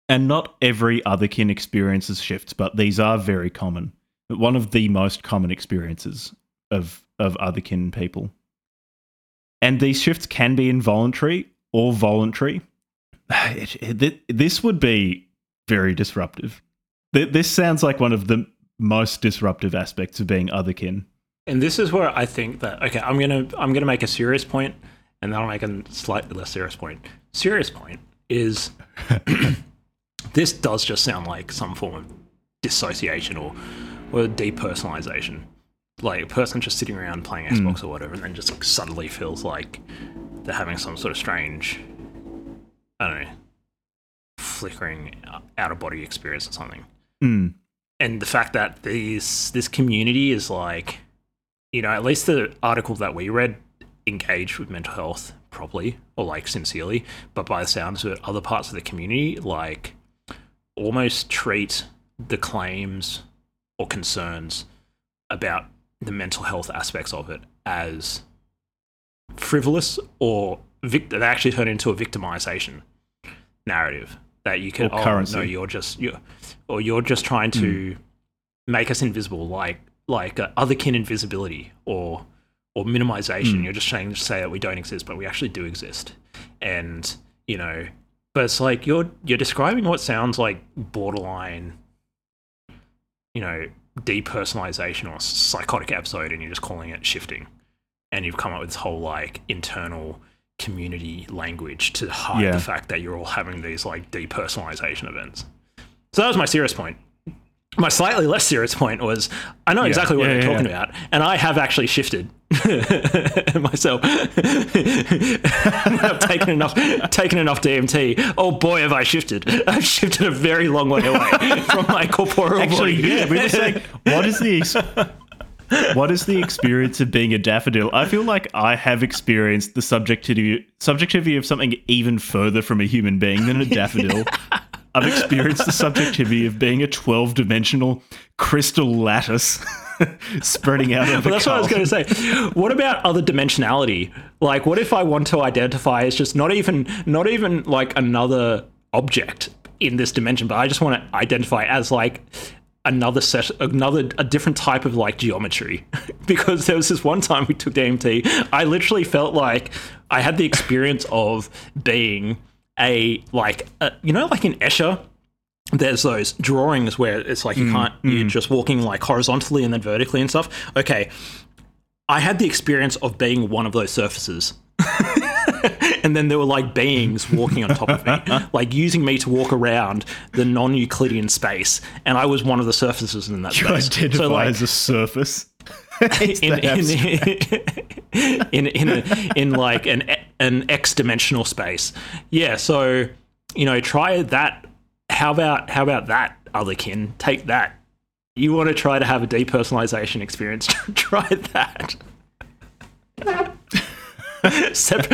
And not every other kin experiences shifts, but these are very common. One of the most common experiences of of other kin people. And these shifts can be involuntary or voluntary. It- it- this would be very disruptive. This sounds like one of the most disruptive aspects of being otherkin. And this is where I think that okay, I'm gonna I'm gonna make a serious point, and then I'll make a slightly less serious point. Serious point is this does just sound like some form of dissociation or or depersonalization. Like a person just sitting around playing Xbox or whatever, and then just like, suddenly feels like they're having some sort of strange, I don't know, flickering out of body experience or something Mm. and the fact that these this community is like you know at least the article that we read engaged with mental health properly or like sincerely but by the sounds of it other parts of the community like almost treat the claims or concerns about the mental health aspects of it as frivolous or vict- they actually turn into a victimization narrative that you can Or oh currency. no you're just you or you're just trying to make us invisible like like uh, otherkin invisibility or or minimization. You're just trying to say that we don't exist but we actually do exist. And you know but it's like you're you're describing what sounds like borderline you know depersonalization or psychotic episode and you're just calling it shifting and you've come up with this whole like internal community language to hide Yeah. the fact that you're all having these like depersonalization events so that was my serious point. My slightly less serious point was I know exactly what Yeah, they're yeah, talking yeah. about, and I have actually shifted myself. I've taken enough, taken enough DMT. Oh boy, have I shifted! I've shifted a very long way away from my corporeal Actually, body. yeah, we were what is the ex- what is the experience of being a daffodil? I feel like I have experienced the subjectivity subjectivity of something even further from a human being than a daffodil. I've experienced the subjectivity of being a twelve-dimensional crystal lattice spreading out over. Well, that's what I was going to say. What about other dimensionality? Like, what if I want to identify as just not even, not even like another object in this dimension, but I just want to identify as like another set, another a different type of like geometry. because there was this one time we took DMT, I literally felt like I had the experience of being a like, a, you know, like in Escher there's those drawings where it's like you mm, can't you're mm. just walking like horizontally and then vertically and stuff. Okay. I had the experience of being one of those surfaces. And then there were like beings walking on top of me, like using me to walk around the non-Euclidean space, and I was one of the surfaces in that You space. identify So, like, as a surface. in in in in, a, in like an an x dimensional space. Yeah, so you know, try that. How about how about that, other kin? Take that. You want to try to have a depersonalization experience? try that. Sep-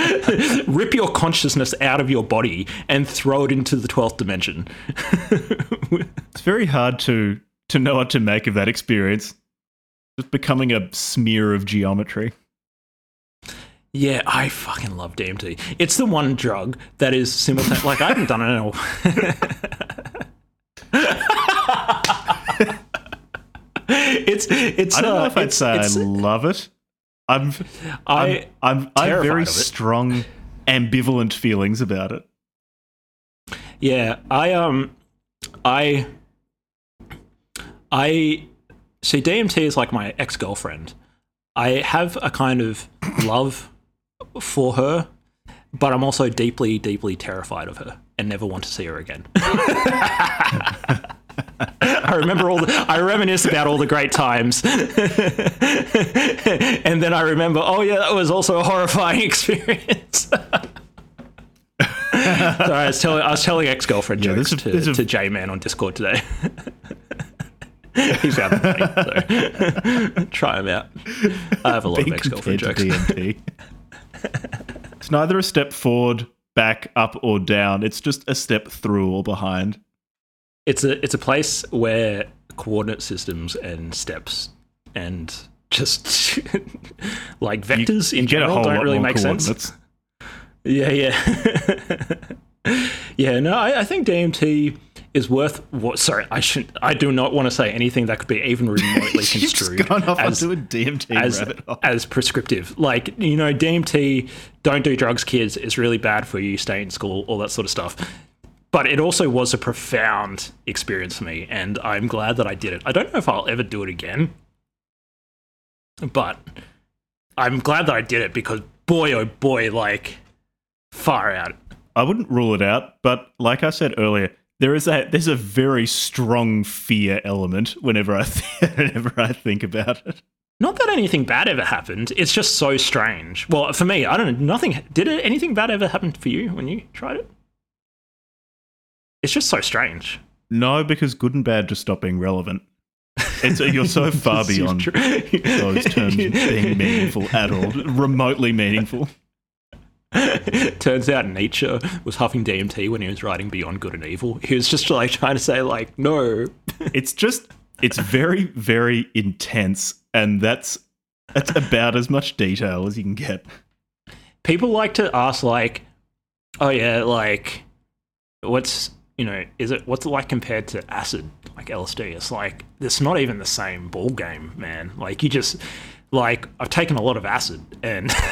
rip your consciousness out of your body and throw it into the 12th dimension. It's very hard to to know what to make of that experience. Just becoming a smear of geometry. Yeah, I fucking love DMT. It's the one drug that is simultaneous. like I haven't done it in a. it's it's. I don't know uh, if I'd say I love it. I'm I I'm I'm, I have very terrified of it. strong ambivalent feelings about it. Yeah, I um, I, I see DMT is like my ex girlfriend. I have a kind of love for her, but I'm also deeply, deeply terrified of her and never want to see her again. I remember all the, I reminisce about all the great times. and then I remember, oh yeah, that was also a horrifying experience. Sorry, I was telling I was telling ex girlfriend Yeah, jokes a- to, a- to J Man on Discord today. He's out of the so try him out. I have a lot of Being ex girlfriend jokes. It's neither a step forward, back, up, or down. It's just a step through or behind. It's a it's a place where coordinate systems and steps and just like vectors in Get a general don't really make sense. Yeah, yeah, yeah. No, I, I think DMT is worth what. Sorry, I shouldn't. I do not want to say anything that could be even remotely You've just construed gone off as onto a DMT as as prescriptive. Like you know, DMT, don't do drugs, kids. It's really bad for you. Stay in school, all that sort of stuff. But it also was a profound experience for me, and I'm glad that I did it. I don't know if I'll ever do it again, but I'm glad that I did it because boy, oh boy, like far out. I wouldn't rule it out, but like I said earlier, there is a there's a very strong fear element whenever I th- whenever I think about it. Not that anything bad ever happened. It's just so strange. Well, for me, I don't know. Nothing. Did it, anything bad ever happen for you when you tried it? It's just so strange. No, because good and bad just stop being relevant. It's you're so far beyond those terms being meaningful at all, remotely meaningful. Turns out Nietzsche was huffing DMT when he was writing Beyond Good and Evil. He was just like trying to say, like, no. It's just it's very very intense, and that's that's about as much detail as you can get. People like to ask, like, oh yeah, like, what's you know, is it what's it like compared to acid, like LSD? It's like it's not even the same ball game, man. Like you just like I've taken a lot of acid and.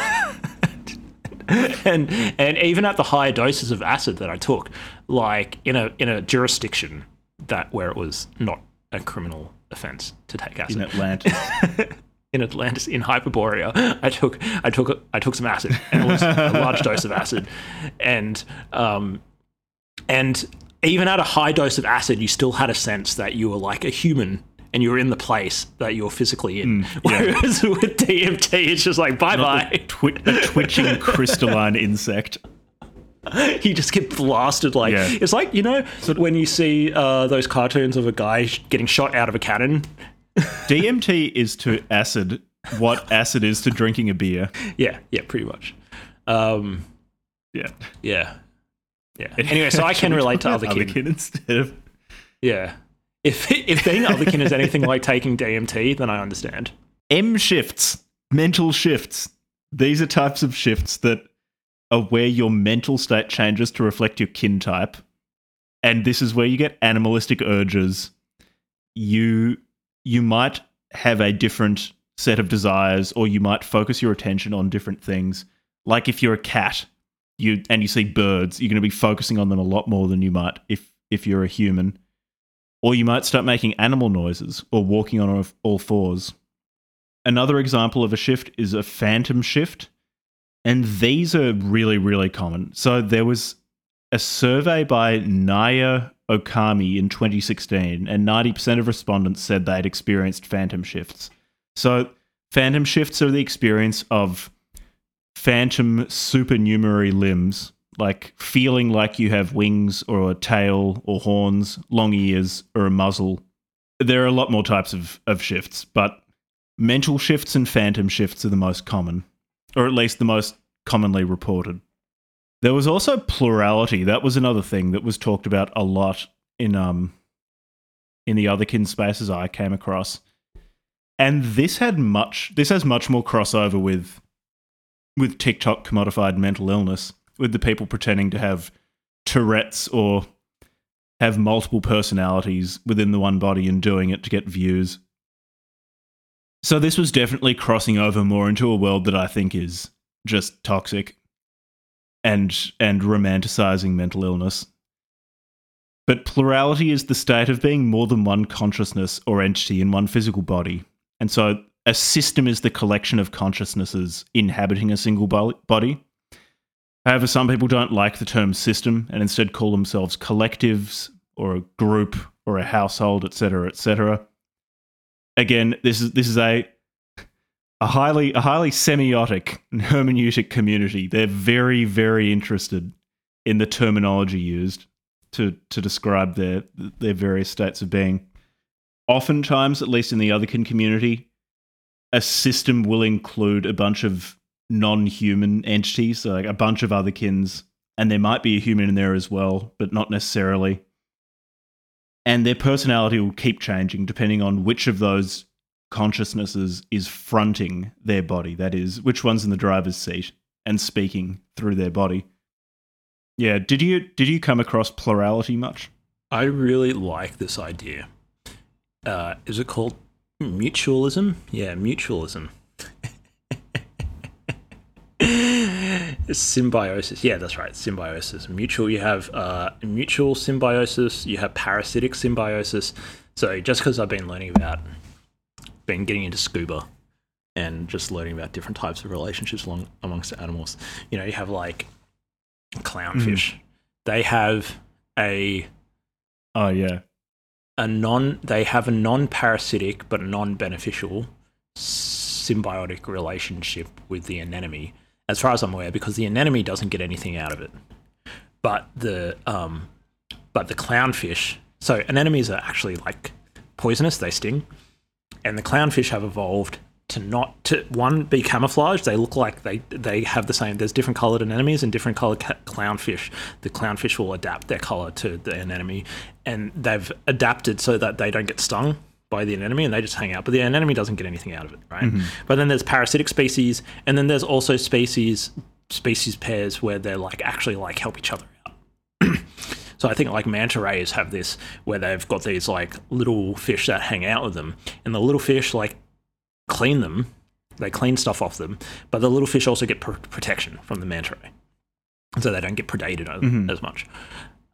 and and even at the higher doses of acid that I took, like in a in a jurisdiction that where it was not a criminal offense to take acid. In Atlantis, in Atlantis in Hyperborea, I took I took I took some acid and it was a large dose of acid, and um, and even at a high dose of acid, you still had a sense that you were like a human and you're in the place that you're physically in. Whereas with DMT, it's just like bye bye. twi- a twitching crystalline insect. you just get blasted. Like Yeah. it's like you know when you see uh, those cartoons of a guy sh- getting shot out of a cannon. DMT is to acid what acid is to drinking a beer. Yeah, yeah, pretty much. Um, Yeah. yeah, yeah. Anyway, so I can relate to other kin. instead of Yeah. If if being otherkin is anything like taking DMT, then I understand. M shifts, mental shifts. These are types of shifts that are where your mental state changes to reflect your kin type. And this is where you get animalistic urges. You you might have a different set of desires or you might focus your attention on different things. Like if you're a cat, you and you see birds, you're going to be focusing on them a lot more than you might if if you're a human. Or you might start making animal noises or walking on all- fours. Another example of a shift is a phantom shift. and these are really, really common. So there was a survey by Naya Okami in 2016, and 90% of respondents said they'd experienced phantom shifts. So phantom shifts are the experience of phantom supernumerary limbs, like feeling like you have wings or a tail or horns, long ears, or a muzzle. There are a lot more types of, of shifts, but mental shifts and phantom shifts are the most common, or at least the most commonly reported. There was also plurality. That was another thing that was talked about a lot in um in the otherkin spaces I came across. And this had much this has much more crossover with with TikTok commodified mental illness, with the people pretending to have Tourette's or have multiple personalities within the one body and doing it to get views. So this was definitely crossing over more into a world that I think is just toxic and and romanticizing mental illness. But plurality is the state of being more than one consciousness or entity in one physical body. And so a system is the collection of consciousnesses inhabiting a single body. However, some people don't like the term system and instead call themselves collectives or a group or a household, etc., etc. Again, this is this is a a highly a highly semiotic hermeneutic community. They're very very interested in the terminology used to to describe their their various states of being. Oftentimes, at least in the otherkin community, a system will include a bunch of non-human entities, so like a bunch of otherkins, and there might be a human in there as well, but not necessarily. And their personality will keep changing depending on which of those consciousnesses is fronting their body. That is, which one's in the driver's seat and speaking through their body. Yeah, did you did you come across plurality much? I really like this idea. Uh, is it called mutualism? Yeah, mutualism. symbiosis. Yeah, that's right. Symbiosis. Mutual. You have uh, mutual symbiosis. You have parasitic symbiosis. So just because I've been learning about been getting into scuba and just learning about different types of relationships along, amongst animals. You know, you have like clownfish. Mm. They have a oh yeah a non they have a non-parasitic but non-beneficial symbiotic relationship with the anemone as far as i'm aware because the anemone doesn't get anything out of it but the um but the clownfish so anemones are actually like poisonous they sting and the clownfish have evolved to not to one be camouflaged. They look like they they have the same. There's different colored anemones and different colored ca- clownfish. The clownfish will adapt their color to the anemone, and they've adapted so that they don't get stung by the anemone and they just hang out. But the anemone doesn't get anything out of it, right? Mm-hmm. But then there's parasitic species, and then there's also species species pairs where they're like actually like help each other out. So I think like manta rays have this where they've got these like little fish that hang out with them, and the little fish like clean them, they clean stuff off them, but the little fish also get pr- protection from the manta ray, so they don't get predated mm-hmm. as much.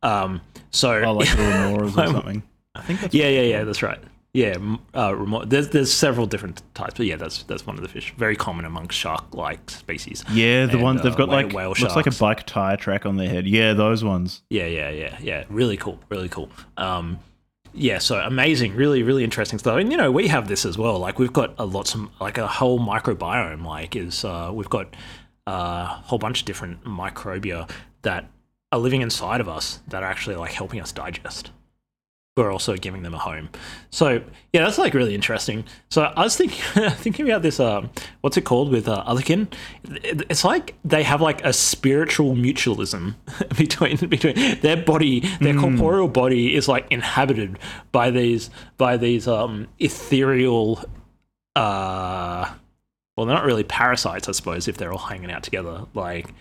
Um, so oh, like little or something. I think yeah, yeah, yeah. That's right. Yeah, uh, remora. There's there's several different types, but yeah, that's that's one of the fish. Very common amongst shark-like species. Yeah, the and, ones they've got uh, like whale looks sharks. like a bike tire track on their head. Yeah, those ones. Yeah, yeah, yeah, yeah. Really cool, really cool. Um, yeah, so amazing, really, really interesting stuff. And you know, we have this as well. Like we've got a lots of like a whole microbiome. Like is uh, we've got a whole bunch of different microbia that are living inside of us that are actually like helping us digest we're also giving them a home. So yeah, that's like really interesting. So I was thinking thinking about this. Um, what's it called with uh, Otherkin? It's like they have like a spiritual mutualism between between their body, their mm. corporeal body is like inhabited by these by these um, ethereal. Uh, well, they're not really parasites, I suppose, if they're all hanging out together, like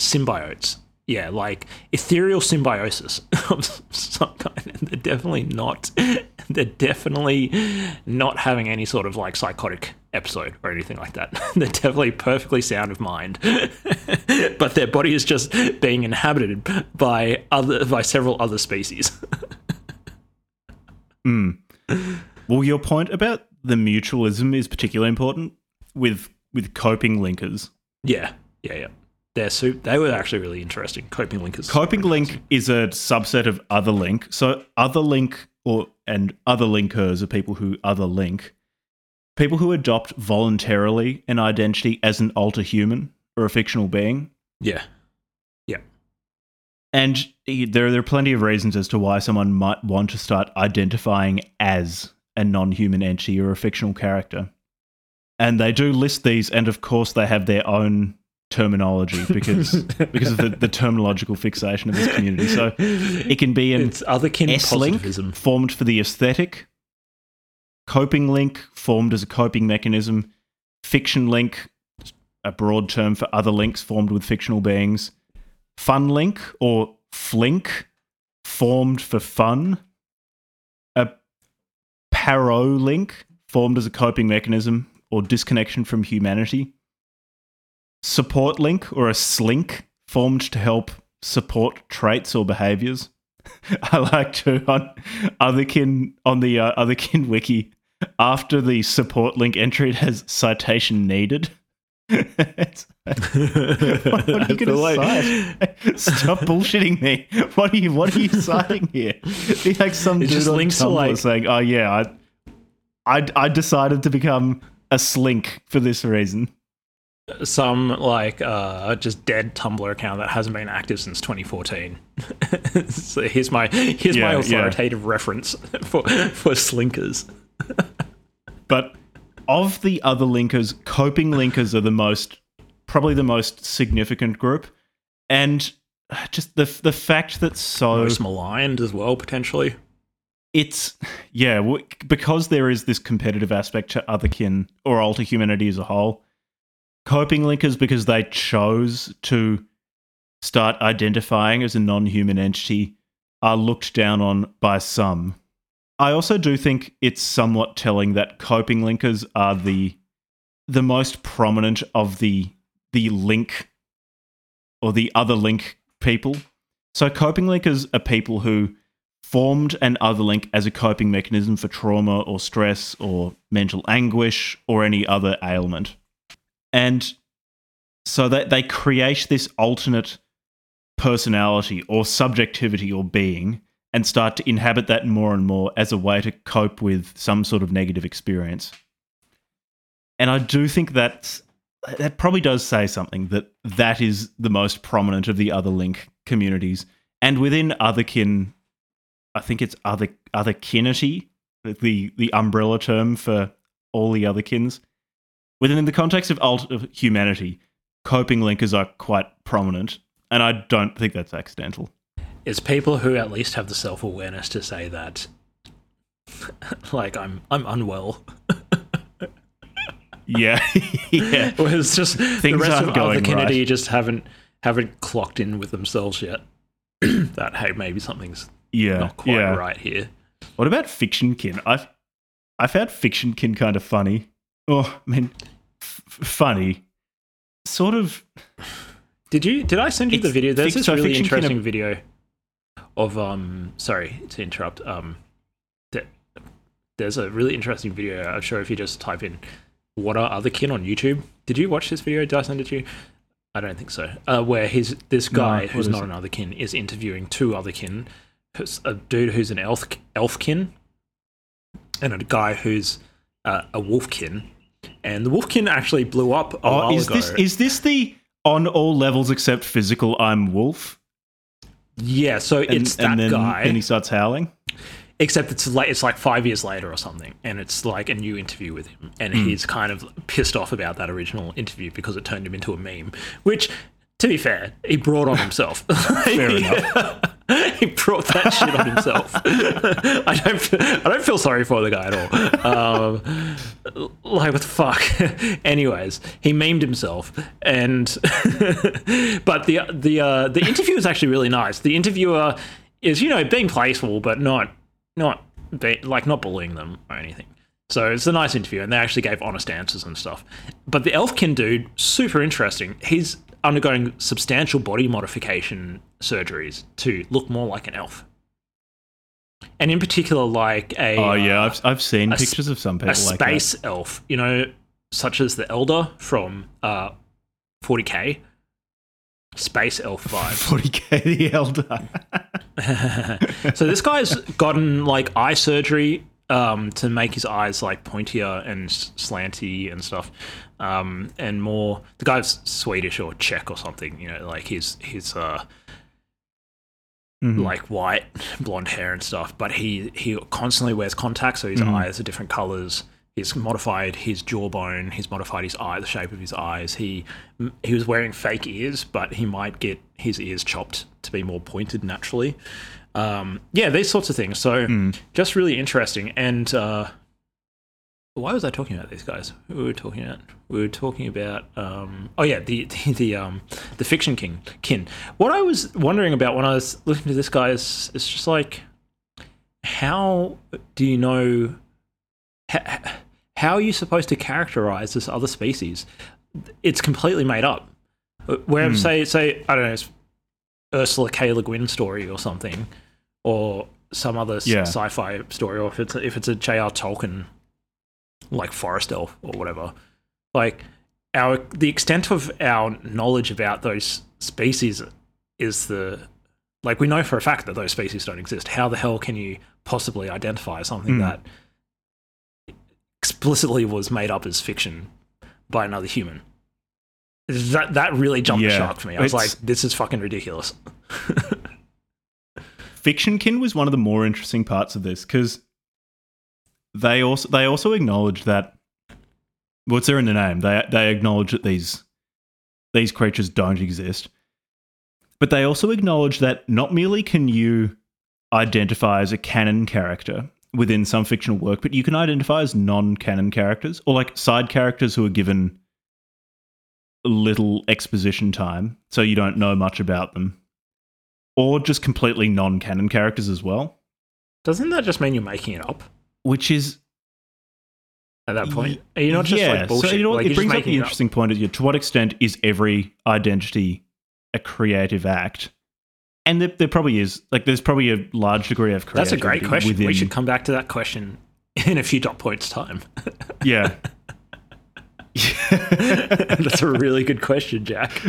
symbiotes yeah, like ethereal symbiosis of some kind. And they're definitely not. They're definitely not having any sort of like psychotic episode or anything like that. they're definitely perfectly sound of mind, but their body is just being inhabited by other by several other species. Hmm. Well, your point about the mutualism is particularly important with with coping linkers. Yeah, yeah, yeah. They're su- they were actually really interesting. Coping link is Coping link is a subset of other link. So other link or and other linkers are people who other link. People who adopt voluntarily an identity as an alter human or a fictional being. Yeah, yeah, And there, there are plenty of reasons as to why someone might want to start identifying as a non human entity or a fictional character. And they do list these, and of course, they have their own terminology because because of the, the terminological fixation of this community. So it can be an it's otherkin S link positivism. formed for the aesthetic, coping link formed as a coping mechanism, fiction link, a broad term for other links formed with fictional beings, fun link or flink formed for fun, a paro link formed as a coping mechanism or disconnection from humanity, support link or a slink formed to help support traits or behaviors. I like to on Otherkin on the uh, Otherkin wiki after the support link entry it has citation needed. What, what are you going like- to cite? Stop bullshitting me. What are you What are you citing here? Be like some It dude just on links to, Tumblr like- saying, "Oh yeah, I, I, I decided to become a slink for this reason." Some like uh just dead Tumblr account that hasn't been active since 2014. so here's my here's Yeah, my yeah. authoritative reference for for slinkers. But of the other linkers, coping linkers are the most, probably the most significant group, and just the the fact that so Most maligned as well potentially. it's yeah because there is this competitive aspect to otherkin or alter humanity as a whole. Coping linkers because they chose to start identifying as a non-human entity are looked down on by some. I also do think it's somewhat telling that coping linkers are the the most prominent of the the link or the other link people. So coping linkers are people who formed an other link as a coping mechanism for trauma or stress or mental anguish or any other ailment. And so that they create this alternate personality or subjectivity or being and start to inhabit that more and more as a way to cope with some sort of negative experience. And I do think that that probably does say something that that is the most prominent of the other link communities. And within otherkin, I think it's other otherkinity, the the umbrella term for all the otherkins. Within the context of, alt- of humanity, coping linkers are quite prominent, and I don't think that's accidental. It's people who at least have the self awareness to say that like I'm I'm unwell. Yeah, yeah. Well, it's just the rest of going otherkinity right. just haven't haven't clocked in with themselves yet. that hey, maybe something's Yeah, not quite yeah. right here. What about fictionkin? I I found fictionkin kind of funny. Oh, I mean, funny. Sort of. Did you? Did I send you the video? There's this really interesting video of um. Sorry to interrupt. Um, that there's a really interesting video. I'm sure if you just type in "What are other kin" on YouTube. Did you watch this video? Did I send it to you? I don't think so. Uh, where his this guy what who's not it? an other kin is interviewing two other kin, a dude who's an elf elfkin, and a guy who's uh, a wolfkin. And the wolfkin actually blew up a Oh, while is ago. this is this the on all levels except physical? I'm Wolf. yeah, so And, it's that and then, guy. then he starts howling. except it's like it's like five years later or something, and it's like a new interview with him, and Hmm. he's kind of pissed off about that original interview because it turned him into a meme. Which, to be fair, he brought on himself. Fair enough. he brought that shit on himself. I don't. Feel, I don't feel sorry for the guy at all. Um, like what the fuck? Anyways, he memed himself, and but the the uh, the interview is actually really nice. The interviewer is you know being playful, but not not be, like not bullying them or anything. So it's a nice interview, and they actually gave honest answers and stuff. But the Elfkin dude, super interesting. He's undergoing substantial body modification surgeries to look more like an elf, and in particular, like a Oh yeah, I've I've seen a pictures of some a people like space elf. You know, such as the Eldar from uh, 40k, Space Elf vibes. 40k the Eldar. so this guy's gotten like eye surgery um, to make his eyes like pointier and slanty and stuff, um, and more. The guy's Swedish or Czech or something. You know, like his his uh, like white blonde hair and stuff. But he he constantly wears contacts, so his eyes are different colors. He's modified his jawbone. He's modified his eye, the shape of his eyes. He he was wearing fake ears, but he might get his ears chopped to be more pointed naturally. Um, yeah, these sorts of things. So just really interesting. And uh, why was I talking about these guys? Who were we talking about? We were talking about um, oh yeah, the the the, um, the fiction king kin. What I was wondering about when I was listening to this guy is it's just like how do you know how, how are you supposed to characterize this other species? It's completely made up. Where say say I don't know, it's Ursula K. Le Guin story or something, or some other Yeah. sci-fi story, or if it's a, if it's a J.R. Tolkien like Forest Elf or whatever, like our the extent of our knowledge about those species is the like we know for a fact that those species don't exist. How the hell can you possibly identify something Hmm. that explicitly was made up as fiction by another human? That that really jumped the shark for me. I was like, this is fucking ridiculous. Fictionkin was one of the more interesting parts of this because they also they also acknowledge that what's there in the name? They they acknowledge that these these creatures don't exist, but they also acknowledge that not merely can you identify as a canon character within some fictional work, but you can identify as non-canon characters or like side characters who are given little exposition time, so you don't know much about them or just completely non-canon characters as well, Doesn't that just mean you're making it up which is at that point? Are you not just yeah. like bullshit? So, you know, like, it brings up the it up. interesting point: is to what extent is every identity a creative act? And there, there probably is. Like, there's probably a large degree of creativity. That's a great question. Within, We should come back to that question in a few dot points time. yeah. That's a really good question, Jack.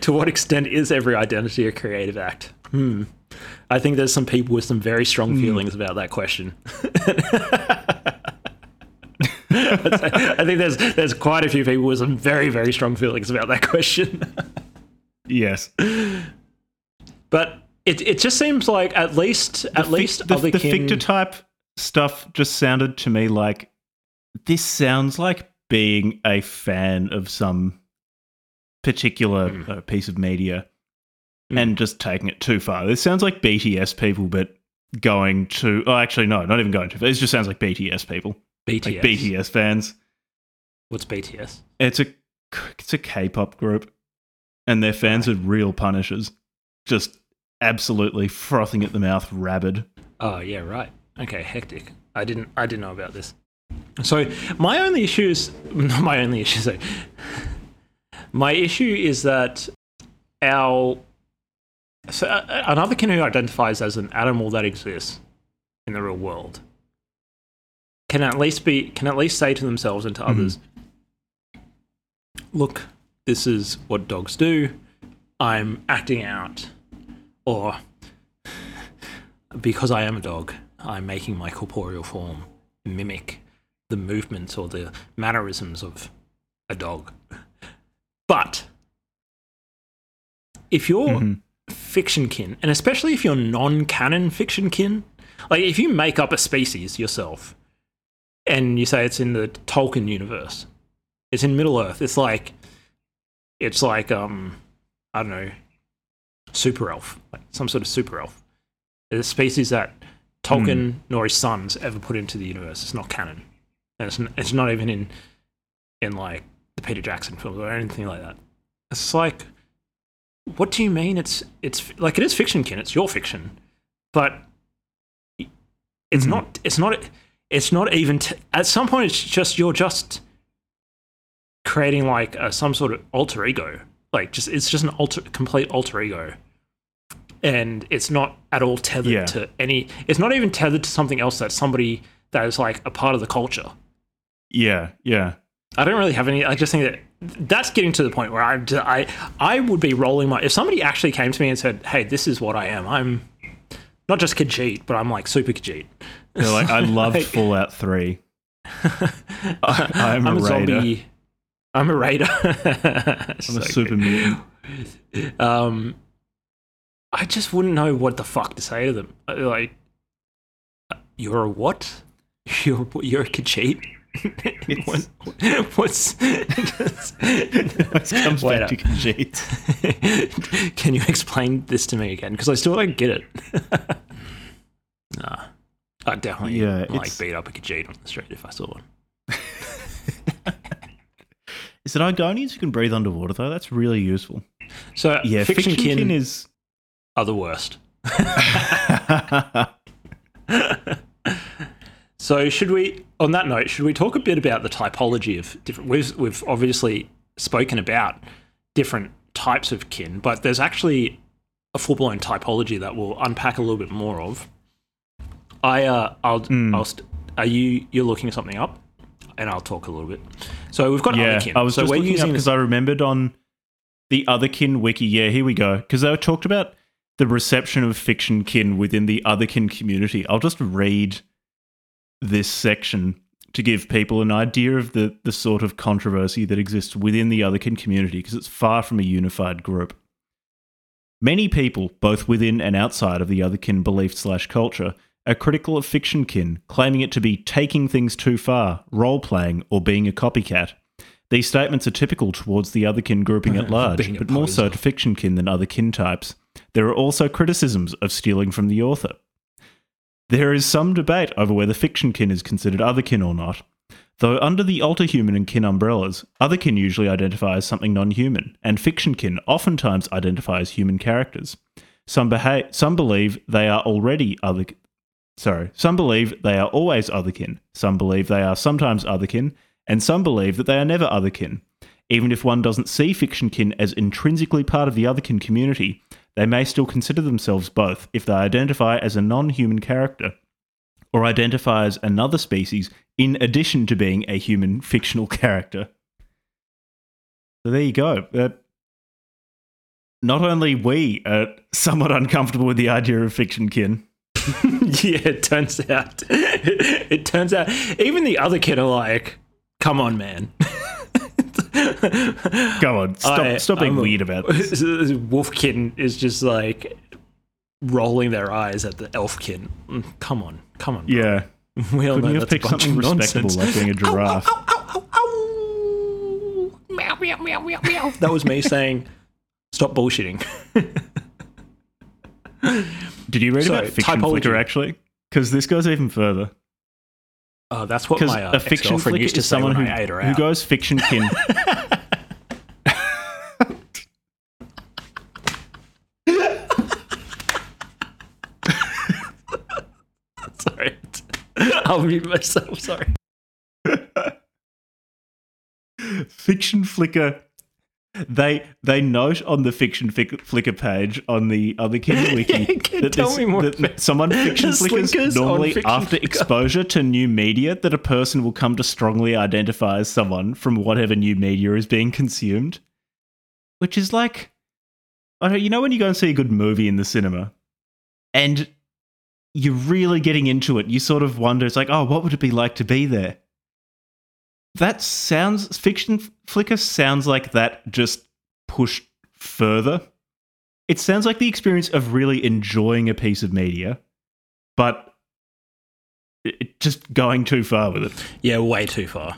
to what extent is every identity a creative act? Hmm. I think there's some people with some very strong Hmm. feelings about that question. I think there's there's quite a few people with some very very strong feelings about that question. yes. but it it just seems like at least at The least fic- the, other the kin- ficta type stuff just sounded to me like this sounds like being a fan of some particular Hmm. uh, piece of media Mm. and just taking it too far. This sounds like BTS people, but going to oh, actually no, not even going to. This just sounds like BTS people, BTS. like BTS fans. What's BTS? It's a it's a K-pop group, and their fans are real punishers, just absolutely frothing at the mouth, rabid. Oh yeah, right. Okay, hectic. I didn't I didn't know about this. So my only issue is not my only issue. So my issue is that our so uh, another kin who identifies as an animal that exists in the real world can at least be can at least say to themselves and to others, look, this is what dogs do. I'm acting out, or because I am a dog, I'm making my corporeal form mimic the movements or the mannerisms of a dog. But if you're Mhm. fiction kin, and especially if you're non canon fiction kin, like if you make up a species yourself and you say it's in the Tolkien universe, it's in Middle Earth, it's like, it's like, um, I don't know, super elf, like some sort of super elf. It's a species that Tolkien nor his sons ever put into the universe. It's not canon, and it's n- it's not even in in like the Peter Jackson films or anything like that. It's like, what do you mean? It's it's like it is fiction, Ken. It's your fiction, but it's Mhm. not. It's not. It's not even. T- at some point, it's just you're just creating like a, some sort of alter ego. Like just it's just an alter complete alter ego and it's not at all tethered Yeah. to any it's not even tethered to something else that's somebody that is like a part of the culture Yeah, yeah. i don't really have any i just think that that's getting to the point where I, I, I would be rolling my. If somebody actually came to me and said, "Hey, this is what I am," I'm not just Khajiit, but I'm like super Khajiit. They're like, I loved Like- Fallout 3. I, I'm, I'm a a raider. zombie. I'm a raider. I'm a super mutant. Um, I just wouldn't know what the fuck to say to them. Like, you're a what? You're you're a Khajiit. what, what's comes Wait back up. to. Can you explain this to me again? Because I still don't get it. nah, I'd definitely Yeah, like it's- beat up a Khajiit on the street if I saw one. Is it Argonians who can breathe underwater, though? That's really useful. So Yeah, fiction, kin, is. are the worst. So should we, on that note, should we talk a bit about the typology of different? We've we've obviously spoken about different types of kin, but there's actually a full blown typology that we'll unpack a little bit more of. I uh, I'll I'll st- are you you're looking something up, and I'll talk a little bit. So we've got yeah, other kin. I was so just we're looking using because I remembered on the Otherkin wiki. Yeah, here we go. Because they were talked about the reception of fiction kin within the Otherkin community. I'll just read this section to give people an idea of the the sort of controversy that exists within the Otherkin community because it's far from a unified group. Many people, both within and outside of the Otherkin belief slash culture, are critical of fiction kin, claiming it to be taking things too far, role playing, or being a copycat. These statements are typical towards the otherkin grouping at large, but more so to fiction kin than other kin types. There are also criticisms of stealing from the author. There is some debate over whether fiction kin is considered otherkin or not. Though under the alter-human and kin umbrellas, otherkin usually identify as something non-human, and fiction kin oftentimes identify as human characters. Some, some believe they are already other. Sorry, some believe they are always otherkin. Some believe they are sometimes otherkin, and some believe that they are never otherkin. Even if one doesn't see fiction kin as intrinsically part of the otherkin community, they may still consider themselves both if they identify as a non-human character or identify as another species in addition to being a human fictional character. So there you go. Uh, not only we are somewhat uncomfortable with the idea of fiction kin. yeah, it turns out. it turns out even the other kin are like, "Come on, man." Go on, stop, I- stop being I'm weird about this. Wolfkin is just like rolling their eyes at the Elfkin. Mm, Come on, come on. Yeah. we all Couldn't know that's a bunch something of respectable nonsense. like being a giraffe? Meow, meow, meow, meow, meow. That was me saying, "Stop bullshitting." Did you read So, about fiction typology. flicker actually? Because this goes even further. Oh, that's what Because my uh, a fiction flicker used to is someone who, I ate her who goes fiction kin. Sorry, I'll mute myself. Sorry. fiction flicker. They they note on the fiction Fic- flicker page on the other kid wiki that, tell this- me more that someone fiction The flickers normally Fiction after flicker. exposure to new media that a person will come to strongly identify as someone from whatever new media is being consumed, which is like, I don't, you know when you go and see a good movie in the cinema, and you're really getting into it, you sort of wonder, it's like, oh, what would it be like to be there? That sounds fiction flicker sounds like that just pushed further. It sounds like the experience of really enjoying a piece of media, but it- just going too far with it. Yeah, way too far.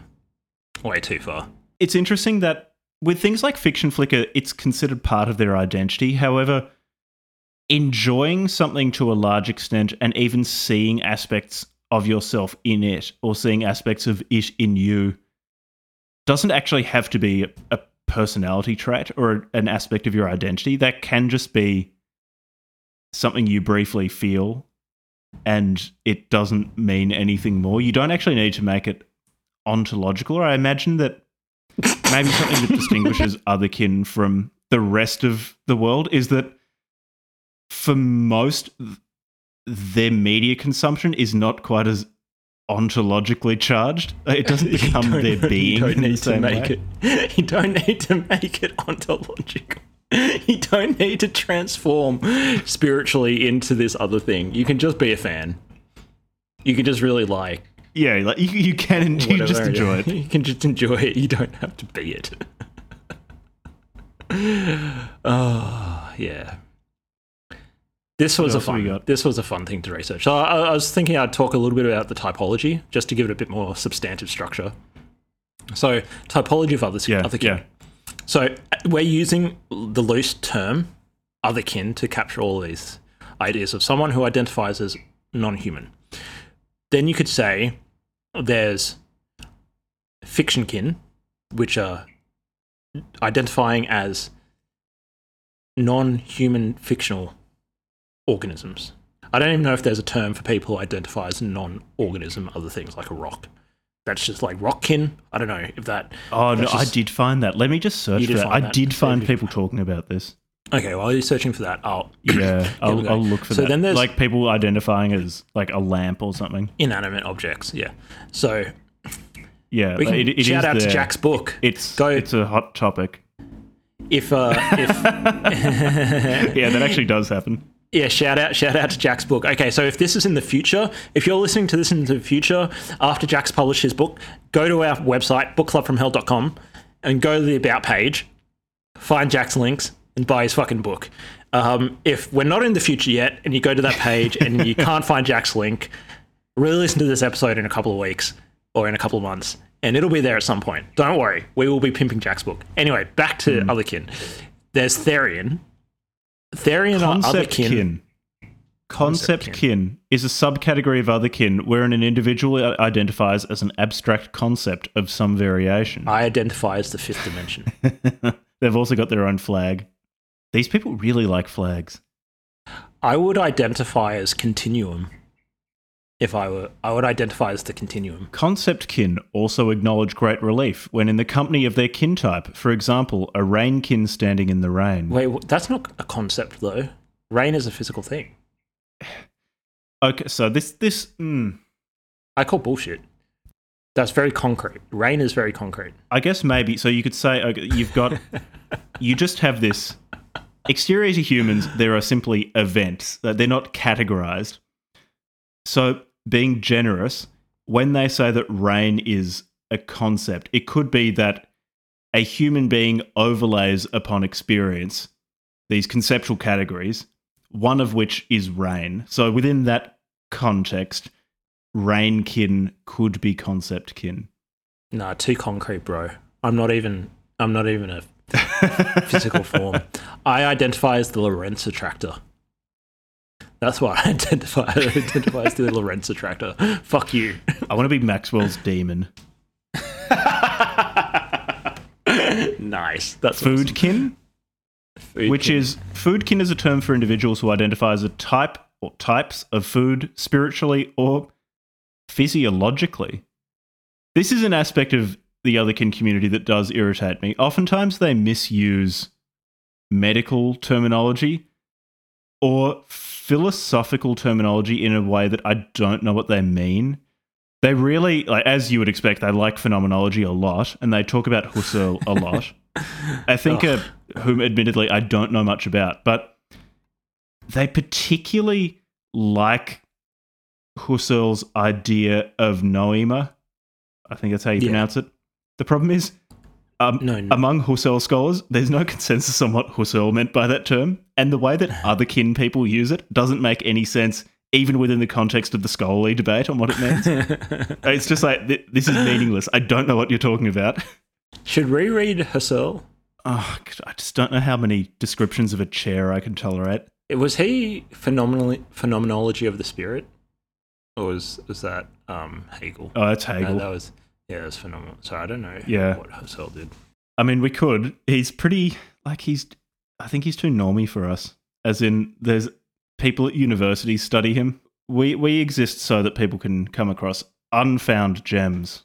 Way too far. It's interesting that with things like fiction flicker, it's considered part of their identity. However, enjoying something to a large extent and even seeing aspects of yourself in it or seeing aspects of it in you doesn't actually have to be a personality trait or an aspect of your identity. That can just be something you briefly feel and it doesn't mean anything more. You don't actually need to make it ontological. Or I imagine that maybe something that distinguishes other kin from the rest of the world is that for most, their media consumption is not quite as ontologically charged. Uh, it doesn't become their being You don't need to make way. it. You don't need to make it ontological. You don't need to transform spiritually into this other thing. You can just be a fan. You can just really like Yeah, like you, you can you just enjoy it. You can just enjoy it. You don't have to be it. oh yeah. This was a else have we fun. This was a fun thing to research. So I, I was thinking I'd talk a little bit about the typology, just to give it a bit more substantive structure. So typology of others, Yeah, otherkin. yeah. So we're using the loose term otherkin to capture all these ideas of someone who identifies as non-human. Then you could say there's fiction kin, which are identifying as non-human fictional organisms. I don't even know if there's a term for people who identify as non-organism, other things like a rock. That's just like rockkin. I don't know if that. Oh no, That's I did find that. Let me just search for that. I that. did find people talking about this. Okay, while you're searching for that, I'll Yeah, I'll. I'll look for So that. then there's- like people identifying as like a lamp or something. inanimate objects. Yeah. So Yeah, we can it, it shout is out to. Jack's book. It's Go- it's a hot topic. If uh, if Yeah, that actually does happen. Yeah, shout out, shout out to Jack's book. Okay, so if this is in the future, if you're listening to this in the future after Jack's published his book, go to our website, bookclubfromhell.com, and go to the about page, find Jack's links, and buy his fucking book. Um, if we're not in the future yet, and you go to that page and you can't find Jack's link, really listen to this episode in a couple of weeks or in a couple of months, and it'll be there at some point. Don't worry, we will be pimping Jack's book. Anyway, back to Otherkin. There's Therian. Therian Concept Otherkin. kin. Concept kin. kin is a subcategory of other kin wherein an individual identifies as an abstract concept of some variation. I identify as the fifth dimension. They've also got their own flag. These people really like flags. I would identify as continuum. If I were, I would identify as the continuum. Concept kin also acknowledge great relief when in the company of their kin type, for example, a rain kin standing in the rain. Wait, that's not a concept though. Rain is a physical thing. Okay, so this this mm, I call bullshit. That's very concrete. Rain is very concrete. I guess maybe so you could say okay, you've got you just have this exterior to humans there are simply events that they're not categorized. So being generous when they say that rain is a concept it could be that a human being overlays upon experience these conceptual categories one of which is rain. So within that context rainkin could be concept kin. Nah, too concrete, bro. I'm not even. I'm not even a physical form. I identify as the Lorentz attractor. That's why I identify. I identify as the little Lorentz attractor. Fuck you. I want to be Maxwell's demon. nice. That's Foodkin, awesome. which is foodkin is a term for individuals who identify as a type or types of food spiritually or physiologically. This is an aspect of the otherkin community that does irritate me. Oftentimes they misuse medical terminology or philosophical terminology in a way that I don't know what they mean. They really, like, as you would expect, they like phenomenology a lot, and they talk about Husserl a lot. I think, uh, whom admittedly I don't know much about, but they particularly like Husserl's idea of noema. I think that's how you Yeah. pronounce it. The problem is, um, No, no. among Husserl scholars, there's no consensus on what Husserl meant by that term, and the way that other kin people use it doesn't make any sense, even within the context of the scholarly debate on what it means. it's just like th- this is meaningless. I don't know what you're talking about. Should we read Husserl? Oh, I just don't know how many descriptions of a chair I can tolerate. Was he phenomenally phenomenology of the spirit, or was was that um, Hegel? Oh, that's No, Hegel. that was yeah, that was phenomenal. So I don't know Yeah. what Husserl did. I mean, we could. He's pretty like he's. I think he's too normy for us. As in, there's people at universities study him. We we exist so that people can come across unfound gems,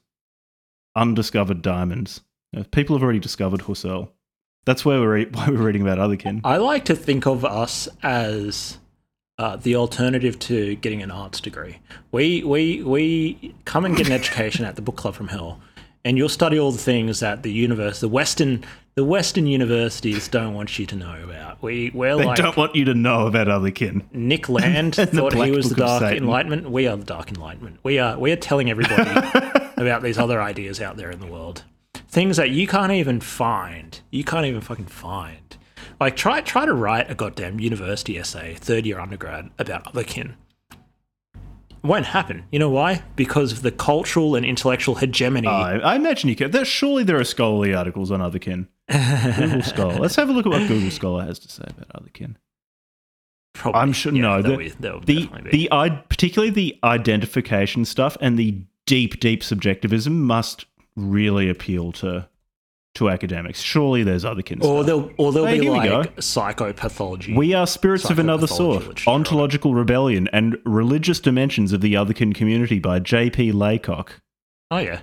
undiscovered diamonds. Uh, People have already discovered Husserl. That's where we're re- why we're reading about otherkin. I like to think of us as uh, the alternative to getting an arts degree. We we we come and get an education at the book club from hell, and you'll study all the things that the universe, the Western the Western universities don't want you to know about. We we're They like don't want you to know about Otherkin. Nick Land thought he was the Dark Enlightenment. We are the Dark Enlightenment. We are we are telling everybody about these other ideas out there in the world. Things that you can't even find. You can't even fucking find. Like try try to write a goddamn university essay, third year undergrad, about otherkin. It won't happen. You know why? Because of the cultural and intellectual hegemony. I, I imagine you can. There, surely there are scholarly articles on Otherkin. Google Scholar. Let's have a look at what Google Scholar has to say about Otherkin. Probably. I'm sure- Yeah, no, the- would, would The be. the I, particularly the identification stuff and the deep deep subjectivism must really appeal to to academics. Surely there's Otherkin. or stuff. there'll or there'll Hey, be we like psychopathology. We are spirits of another sort. Ontological rebellion and religious dimensions of the Otherkin community by J.P. Laycock. oh yeah.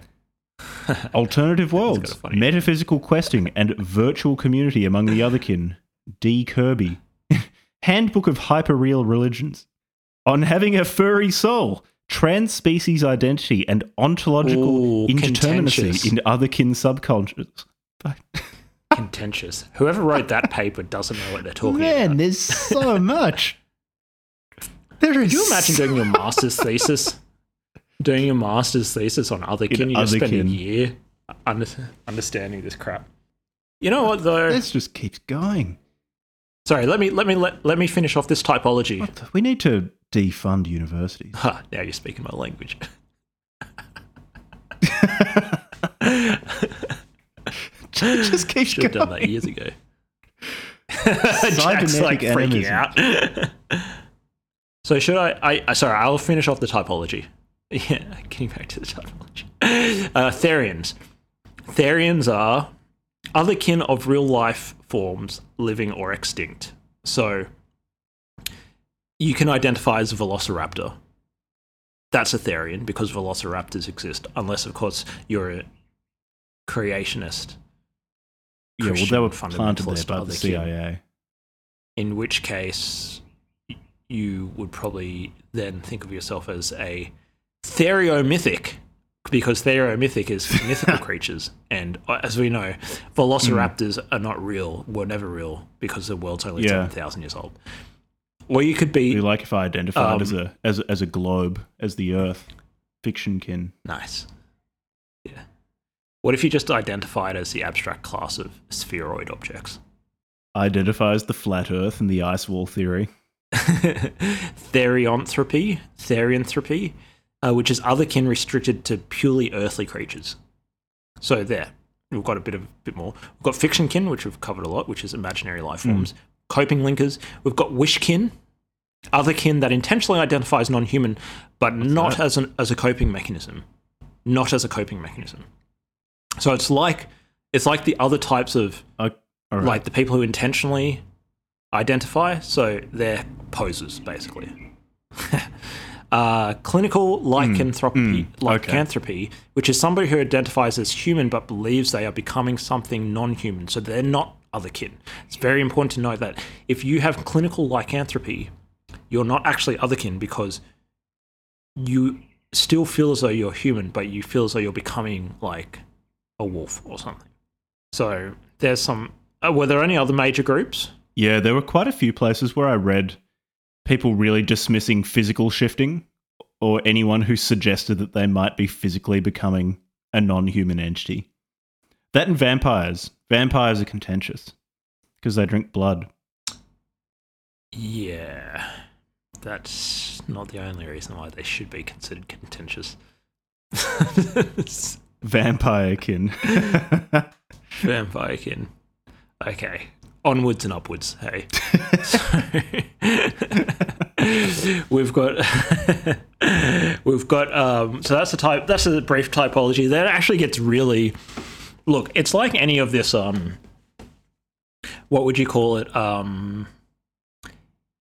Alternative worlds, metaphysical questing, and virtual community among the otherkin. D. Kirby. Handbook of Hyperreal Religions. On having a furry soul, trans species identity, and ontological Ooh, indeterminacy in otherkin subcultures. Contentious. Whoever wrote that paper doesn't know what they're talking about. Man, about. there's so much. There is Could you imagine doing your master's thesis? Doing your master's thesis on otherkin, In you just spend a year under, understanding this crap. You know what though? This just keeps going. Sorry, let me let me let, let me finish off this typology. The- We need to defund universities. Ha, now you're speaking my language. it just keeps Should have done that years ago. Jack's like freaking animism. out. so should I, I? I sorry, I'll finish off the typology. Yeah, getting back to the typology. Uh, Therians. Therians are other kin of real life forms, living or extinct. So you can identify as a velociraptor. That's a Therian because velociraptors exist, unless of course you're a creationist. Yeah, well, they were planted there by the CIA. in which case you would probably then think of yourself as a theriomythic because theriomythic is mythical creatures and uh, as we know velociraptors are not real were never real because the world's only Yeah. 7,000 years old or you could be Be like if I identified Um, as a as a- as a globe, as the Earth, fiction kin. nice yeah what if you just identified as the abstract class of spheroid objects Identifies the flat Earth and the ice wall theory. Therionthropy, therianthropy, uh, which is otherkin restricted to purely earthly creatures. So there, we've got a bit of bit more. We've got fictionkin, which we've covered a lot, which is imaginary life forms. Coping linkers. We've got wishkin, otherkin that intentionally identifies non-human, but not that? as an as a coping mechanism. Not as a coping mechanism. So it's like it's like the other types of Uh, right. like the people who intentionally identify. So they're posers, basically. uh, clinical lycanthropy, mm, okay. lycanthropy, which is somebody who identifies as human but believes they are becoming something non-human. So they're not other kin. It's very important to note that if you have clinical lycanthropy, you're not actually otherkin because you still feel as though you're human, but you feel as though you're becoming like a wolf or something. So there's some. Uh, were there any other major groups? yeah, there were quite a few places where I read people really dismissing physical shifting or anyone who suggested that they might be physically becoming a non-human entity. That and vampires. Vampires are contentious because they drink blood. Yeah, that's not the only reason why they should be considered contentious. Vampire kin. Vampire kin. Okay, onwards and upwards. Hey, So, we've got we've got um, so that's a type. That's a brief typology. That actually gets really look. It's like any of this. Um, what would you call it? Um,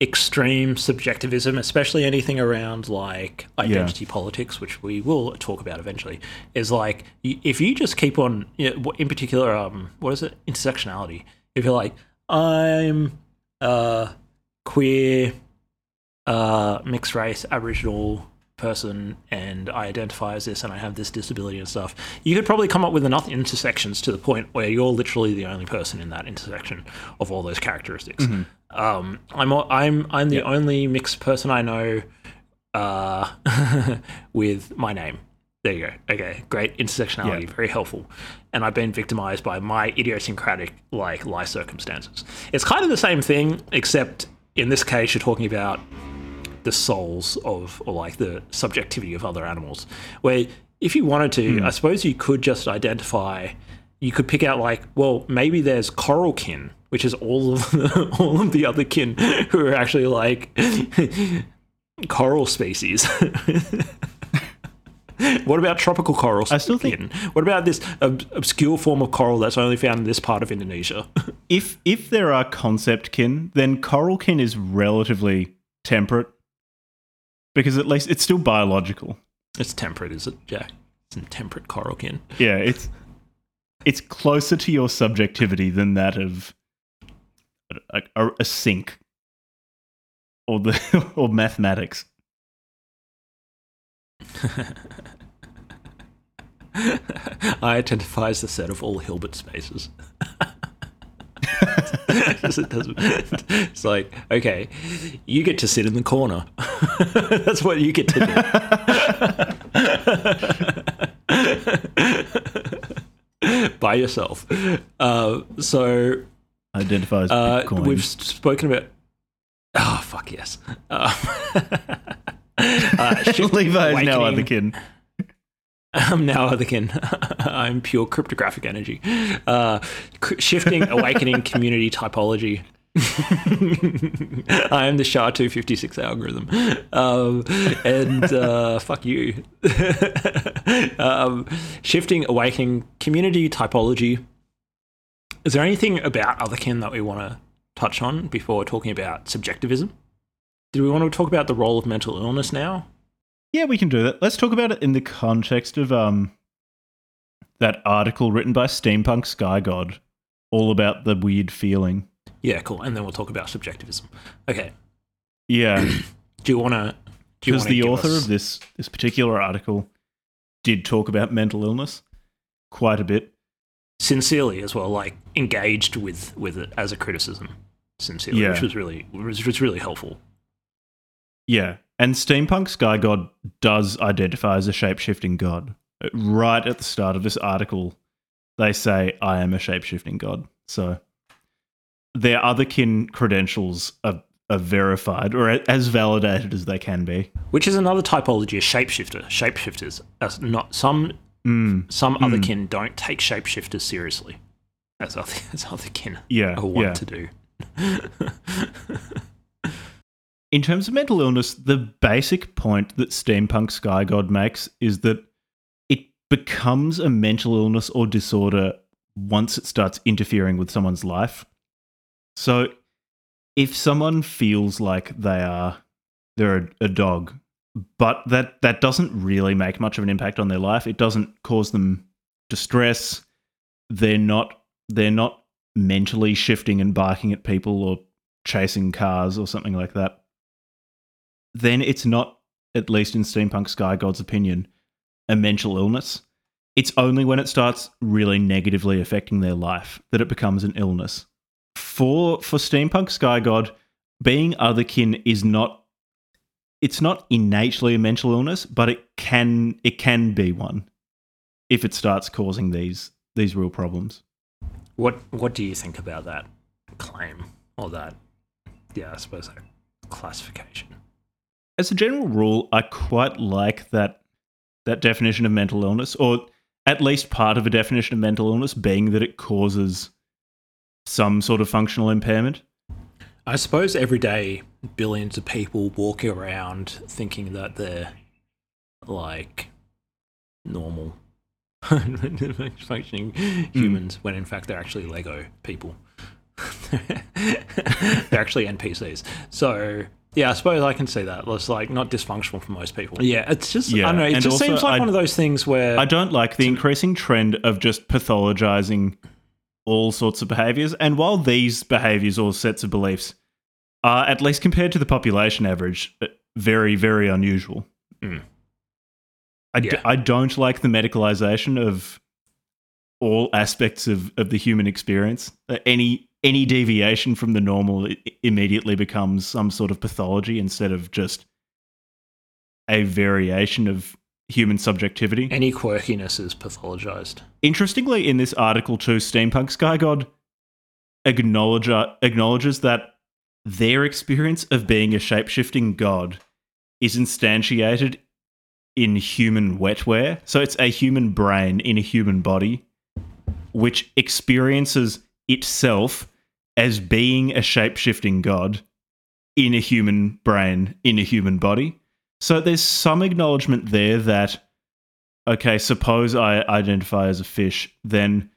extreme subjectivism, especially anything around like identity politics, which we will talk about eventually, is like if you just keep on, you know, in particular, um, what is it, intersectionality? If you're like, I'm uh, queer, uh, mixed race, Aboriginal person, and I identify as this, and I have this disability and stuff, you could probably come up with enough intersections to the point where you're literally the only person in that intersection of all those characteristics. Um, I'm I'm I'm the only mixed person I know uh, with my name. There you go. Okay, great intersectionality, very helpful. And I've been victimized by my idiosyncratic like life circumstances. It's kind of the same thing, except in this case, you're talking about the souls of, or like the subjectivity of other animals. Where if you wanted to, hmm. I suppose you could just identify. You could pick out like, well, maybe there's coral kin, which is all of the, all of the other kin who are actually like coral species. what about tropical coral? I still think- kin? What about this ob- obscure form of coral that's only found in this part of Indonesia? If if there are concept kin, then coral kin is relatively temperate because at least it's still biological. it's temperate, is it, Jack? It's a temperate coral kin. Yeah, it's it's closer to your subjectivity than that of a, a, a sink or the or mathematics. I identify as the set of all Hilbert spaces. It doesn't- it's like, okay, you get to sit in the corner. That's what you get to do. By yourself. Uh, so Identifies uh, we've spoken about. Oh, fuck yes. Uh, uh, Levi is now awakening- kin. I'm now otherkin. I'm pure cryptographic energy. Uh, shifting, awakening community typology. I am the SHA 256 algorithm. Um, and uh, fuck you. um, shifting, awakening community typology. Is there anything about otherkin that we want to touch on before talking about subjectivism? Do we want to talk about the role of mental illness now? Yeah, we can do that. Let's talk about it in the context of um that article written by Steampunk Skygod, all about the weird feeling. Yeah, cool. And then we'll talk about subjectivism. Okay. Yeah, Do you want to? Because the author of this this particular article did talk about mental illness quite a bit. sincerely as well, like engaged with with it as a criticism, sincerely, Yeah. which was really which was really helpful. Yeah, and Steampunk Skygod does identify as a shape-shifting god. Uh, Right at the start of this article, they say, "I am a shape-shifting god." So their other kin credentials are, are verified or as validated as they can be. Which is another typology of shapeshifter. Shapeshifters, as not some Mm, some other kin don't take shapeshifters seriously, as other as other kin yeah, are want yeah. to do. In terms of mental illness, the basic point that Steampunk Skygod makes is that it becomes a mental illness or disorder once it starts interfering with someone's life. So if someone feels like they are they're a, a dog, but that that doesn't really make much of an impact on their life, it doesn't cause them distress, they're not they're not mentally shifting and barking at people or chasing cars or something like that then it's not, at least in Steampunk Skygod's opinion, a mental illness. It's only when it starts really negatively affecting their life that it becomes an illness. For for Steampunk Skygod, being otherkin is not it's not innately a mental illness, but it can it can be one if it starts causing these these real problems. What What do you think about that claim or that? Yeah, I suppose that classification. As a general rule, I quite like that that definition of mental illness, or at least part of a definition of mental illness being that it causes some sort of functional impairment. I suppose every day billions of people walking around thinking that they're like normal functioning hmm. humans when in fact they're actually Lego people. they're actually NPCs. So yeah, I suppose I can see that. It's like not dysfunctional for most people. Yeah, it's just Yeah, I don't know. It and just also seems like I- one of those things where I don't like the increasing trend of just pathologizing all sorts of behaviors. And while these behaviors or sets of beliefs are, at least compared to the population average, uh, very, very unusual. Mm. I, d- Yeah. I don't like the medicalization of all aspects of, of the human experience. Uh, any any deviation from the normal immediately becomes some sort of pathology instead of just a variation of human subjectivity. Any quirkiness is pathologized. Interestingly, in this article too, Steampunk Skygod acknowledge, acknowledges that their experience of being a shapeshifting god is instantiated in human wetware. So it's a human brain in a human body, which experiences itself as being a shapeshifting god in a human brain in a human body. So there's some acknowledgement there that okay, suppose I identify as a fish, then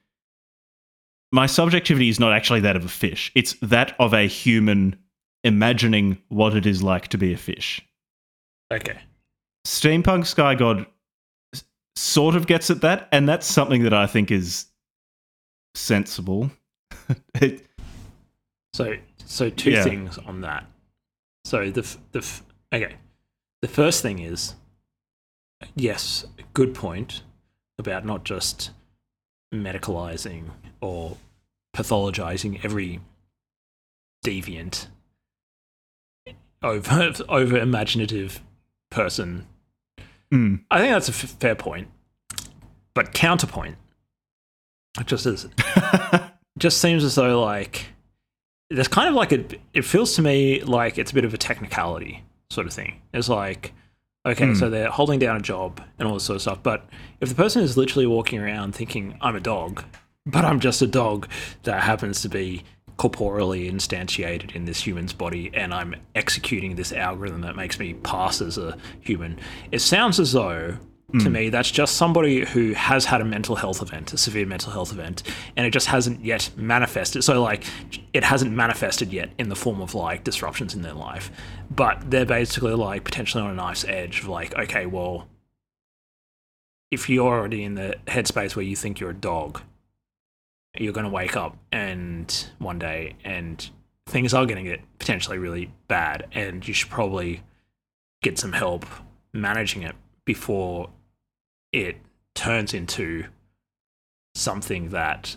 my subjectivity is not actually that of a fish. It's that of a human imagining what it is like to be a fish. Okay. Steampunk Skygod sort of gets at that, and that's something that I think is sensible. It- So, so two Yeah. things on that. So the the okay, the first thing is, yes, good point about not just medicalizing or pathologizing every deviant over over imaginative person. Mm. I think that's a f- fair point, but counterpoint, it just as just seems as though like there's kind of like a it feels to me like it's a bit of a technicality sort of thing it's like okay Hmm. so they're holding down a job and all this sort of stuff but if the person is literally walking around thinking i'm a dog but i'm just a dog that happens to be corporally instantiated in this human's body and i'm executing this algorithm that makes me pass as a human it sounds as though to hmm. me that's just somebody who has had a mental health event a severe mental health event and it just hasn't yet manifested. So like it hasn't manifested yet in the form of like disruptions in their life but they're basically like potentially on a knife's edge of like okay well if you're already in the headspace where you think you're a dog you're going to wake up and one day and things are going to get potentially really bad and you should probably get some help managing it before it turns into something that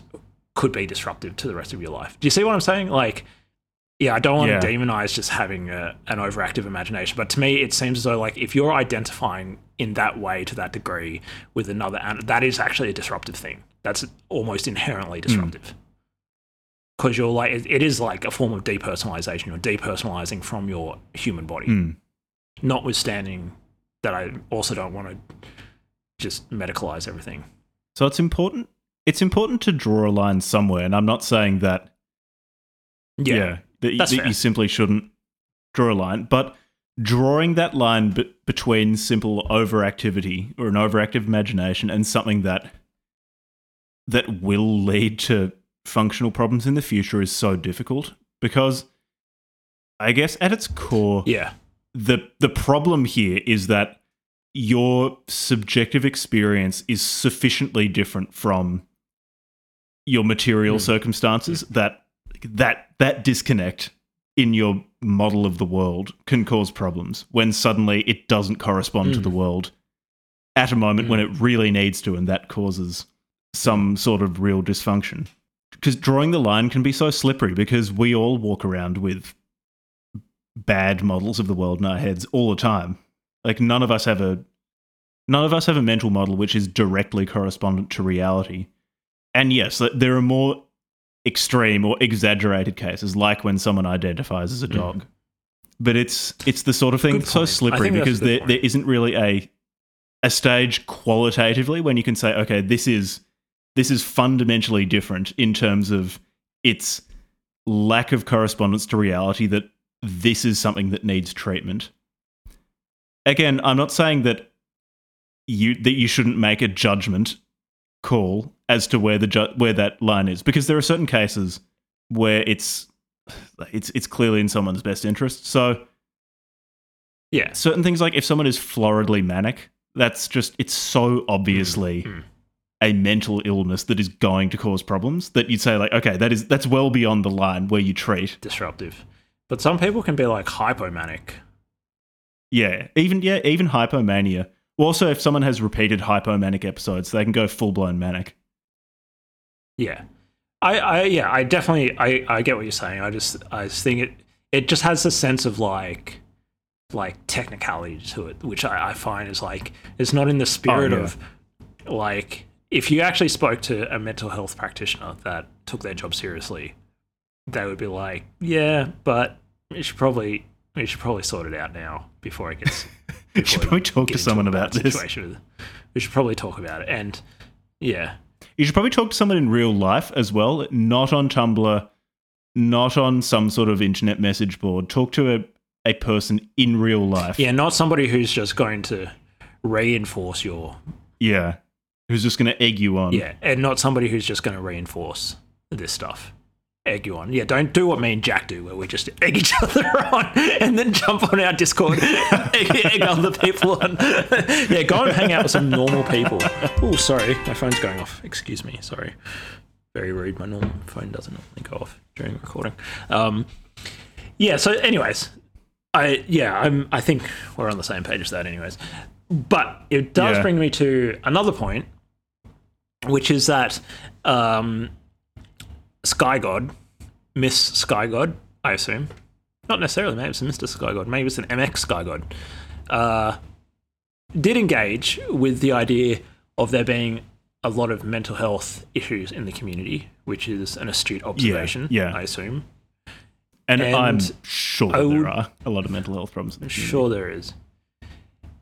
could be disruptive to the rest of your life. Do you see what I'm saying? Like, yeah, I don't want Yeah. to demonize just having a, an overactive imagination, but to me, it seems as though like if you're identifying in that way to that degree with another, and that is actually a disruptive thing. That's almost inherently disruptive. Because you're like, it, it is like a form of depersonalization. You're depersonalizing from your human body Mm. notwithstanding that I also don't want to just medicalize everything. So it's important. It's important to draw a line somewhere, and I'm not saying that. Yeah, that, that's that fair. you simply shouldn't draw a line, but drawing that line b- between simple overactivity or an overactive imagination and something that that will lead to functional problems in the future is so difficult because I guess at its core Yeah. the the problem here is that your subjective experience is sufficiently different from your material Hmm. circumstances that that that disconnect in your model of the world can cause problems when suddenly it doesn't correspond to Hmm. the world at a moment when Hmm. it really needs to and that causes some sort of real dysfunction because drawing the line can be so slippery because we all walk around with bad models of the world in our heads all the time. Like none of us have a none of us have a mental model which is directly correspondent to reality. And yes, there are more extreme or exaggerated cases like when someone identifies as a dog. Mm-hmm. But it's it's the sort of thing that's so slippery think that's a because there, point. there isn't really a a stage qualitatively when you can say okay, this is this is fundamentally different in terms of its lack of correspondence to reality that this is something that needs treatment. Again, I'm not saying that you that you shouldn't make a judgment call as to where the ju- where that line is because there are certain cases where it's it's it's clearly in someone's best interest. So Yeah. certain things like if someone is floridly manic, that's just it's so obviously Mm. a mental illness that is going to cause problems that you'd say like okay, that is that's well beyond the line where you treat. Disruptive. But some people can be like hypomanic. Yeah, even yeah, even hypomania. Also, if someone has repeated hypomanic episodes, they can go full blown manic. Yeah. I, I yeah, I definitely I, I get what you're saying. I just I just think it it just has a sense of like like technicality to it, which I, I find is like it's not in the oh, spirit Oh, yeah. of like if you actually spoke to a mental health practitioner that took their job seriously, they would be like, Yeah, but we should probably we should probably sort it out now before it gets You should probably talk to someone about this. situation We should probably talk about it. And yeah. You should probably talk to someone in real life as well, not on Tumblr, not on some sort of internet message board. Talk to a, a person in real life. Yeah, not somebody who's just going to reinforce your Yeah. Who's just going to egg you on. yeah, and not somebody who's just going to reinforce this stuff. Egg you on. Yeah, don't do what me and Jack do, where we just egg each other on and then jump on our Discord, egg, egg other people on. yeah, go and hang out with some normal people. Oh, sorry, my phone's going off. Excuse me. Sorry. Very rude. My normal phone doesn't normally go off during recording. Um, yeah. So, anyways, I yeah, I'm. I think we're on the same page as that, anyways. But it does Yeah. bring me to another point, which is that um, Skygod, Miss Skygod, I assume, not necessarily, maybe it's Mr. Skygod, maybe it's an MX Skygod, uh, did engage with the idea of there being a lot of mental health issues in the community, which is an astute observation, yeah. I assume. And, And I'm sure that there are a lot of mental health problems in the community. Sure, there is.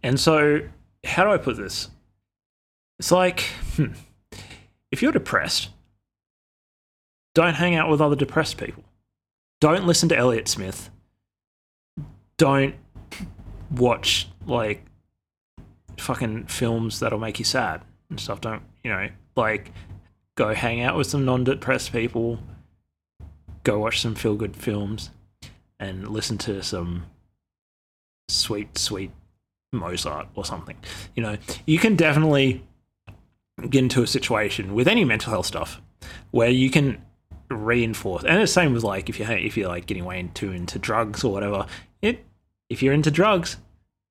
And so, how do I put this? It's like, hmm, if you're depressed, don't hang out with other depressed people. Don't listen to Elliott Smith. Don't watch, like, fucking films that'll make you sad and stuff. Don't, you know, like, go hang out with some non depressed people. Go watch some feel good films and listen to some sweet, sweet Mozart or something. You know, you can definitely get into a situation with any mental health stuff where you can reinforce, and it's the same with like if you if you're like getting way into into drugs or whatever. It if you're into drugs,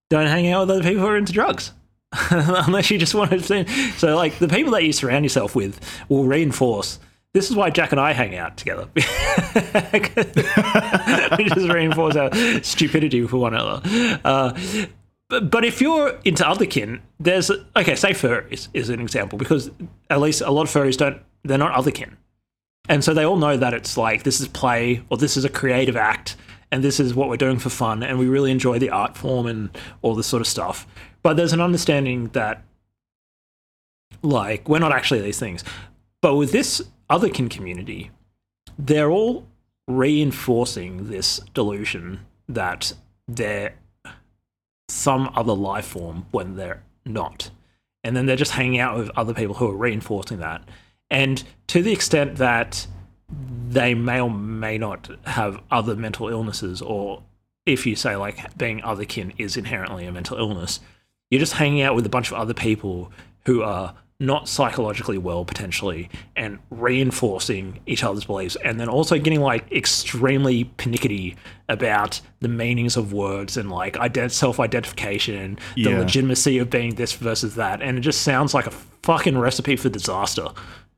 don't hang out with other people who are into drugs. Unless you just want to, see so like the people that you surround yourself with will reinforce. This is why Jack and I hang out together. we just reinforce our stupidity for one another. Uh, but, but if you're into other kin, there's okay. Say furries is an example because at least a lot of furries don't. They're not other kin, and so they all know that it's like this is play or this is a creative act, and this is what we're doing for fun, and we really enjoy the art form and all this sort of stuff. But there's an understanding that like we're not actually these things. But with this other kin community, they're all reinforcing this delusion that they're some other life form when they're not. And then they're just hanging out with other people who are reinforcing that. And to the extent that they may or may not have other mental illnesses, or if you say like being other kin is inherently a mental illness, you're just hanging out with a bunch of other people who are not psychologically well potentially and reinforcing each other's beliefs and then also getting like extremely panicky about the meanings of words and like ident- self-identification and the Yeah. legitimacy of being this versus that and it just sounds like a fucking recipe for disaster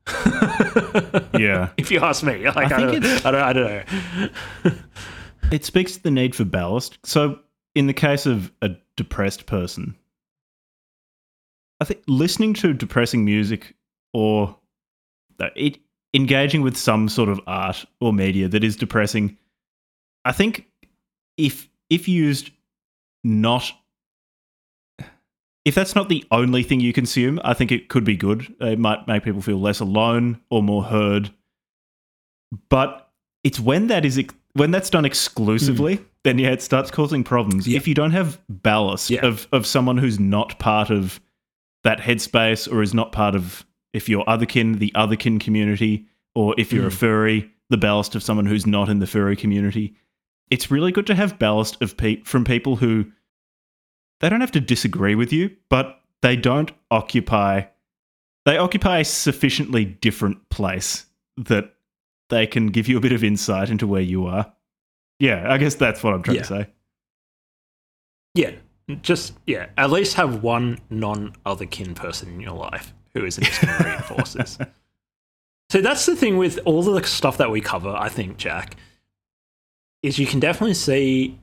yeah. if you ask me like i, think don't, I, don't, I don't know It speaks to the need for ballast. So, in the case of a depressed person, I think listening to depressing music or uh, it engaging with some sort of art or media that is depressing, I think if if used not if that's not the only thing you consume, I think it could be good. It might make people feel less alone or more heard. But it's when that is ex- when that's done exclusively, hmm. then yeah, it starts causing problems. Yeah. If you don't have ballast Yeah. of of someone who's not part of that headspace or is not part of if you're otherkin, the otherkin community, or if you're a hmm. furry, the ballast of someone who's not in the furry community. It's really good to have ballast of pe- from people who they don't have to disagree with you, but they don't occupy they occupy a sufficiently different place that they can give you a bit of insight into where you are. Yeah, I guess that's what I'm trying Yeah. to say. Yeah, just yeah. At least have one non-other kin person in your life who isn't just going to. So that's the thing with all the stuff that we cover. I think Jack is you can definitely see.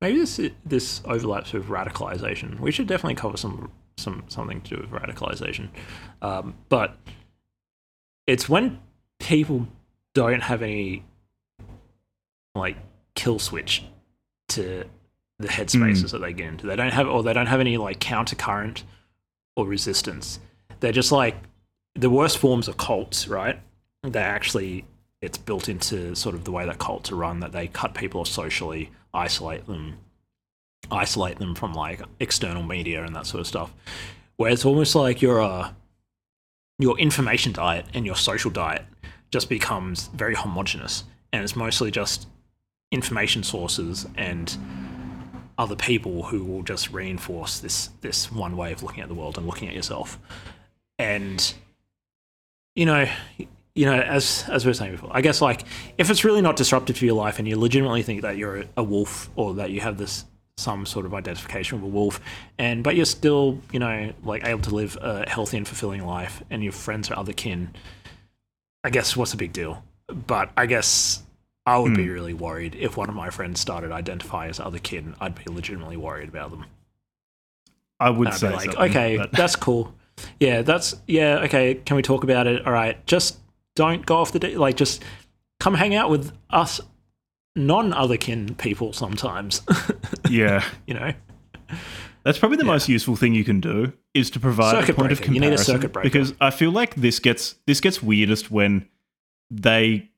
Maybe this this overlaps with radicalization. We should definitely cover some some something to do with radicalization, um, but it's when people don't have any like kill switch to the headspaces that they get into. They don't have, or they don't have any like countercurrent or resistance. They're just like the worst forms of cults, right? They actually, it's built into sort of the way that cults are run that they cut people off socially, isolate them, isolate them from like external media and that sort of stuff. Where it's almost like your uh, your information diet and your social diet just becomes very homogenous, and it's mostly just information sources and other people who will just reinforce this this one way of looking at the world and looking at yourself. And you know, you know, as as we were saying before, I guess like if it's really not disruptive to your life and you legitimately think that you're a wolf or that you have this some sort of identification with a wolf, and but you're still, you know, like able to live a healthy and fulfilling life, and your friends are other kin. I guess what's the big deal? But I guess I would be hmm. really worried if one of my friends started identifying as other kin. I'd be legitimately worried about them. I would say like, okay, but- that's cool. Yeah, that's yeah. Okay, can we talk about it? All right, just don't go off the de- like. Just come hang out with us, non-other kin people. Sometimes, yeah, you know. that's probably the most useful thing you can do is to provide Circuit a point of breaker. You need a comparison. circuit breaker. because I feel like this gets this gets weirdest when they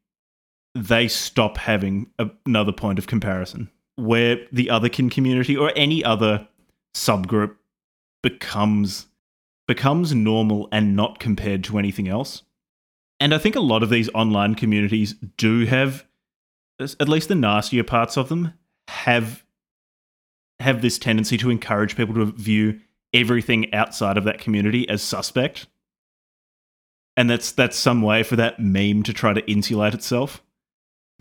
they stop having a, another point of comparison where the other kin community or any other subgroup becomes becomes normal and not compared to anything else. And I think a lot of these online communities do have at least the nastier parts of them have have this tendency to encourage people to view everything outside of that community as suspect. And that's that's some way for that meme to try to insulate itself.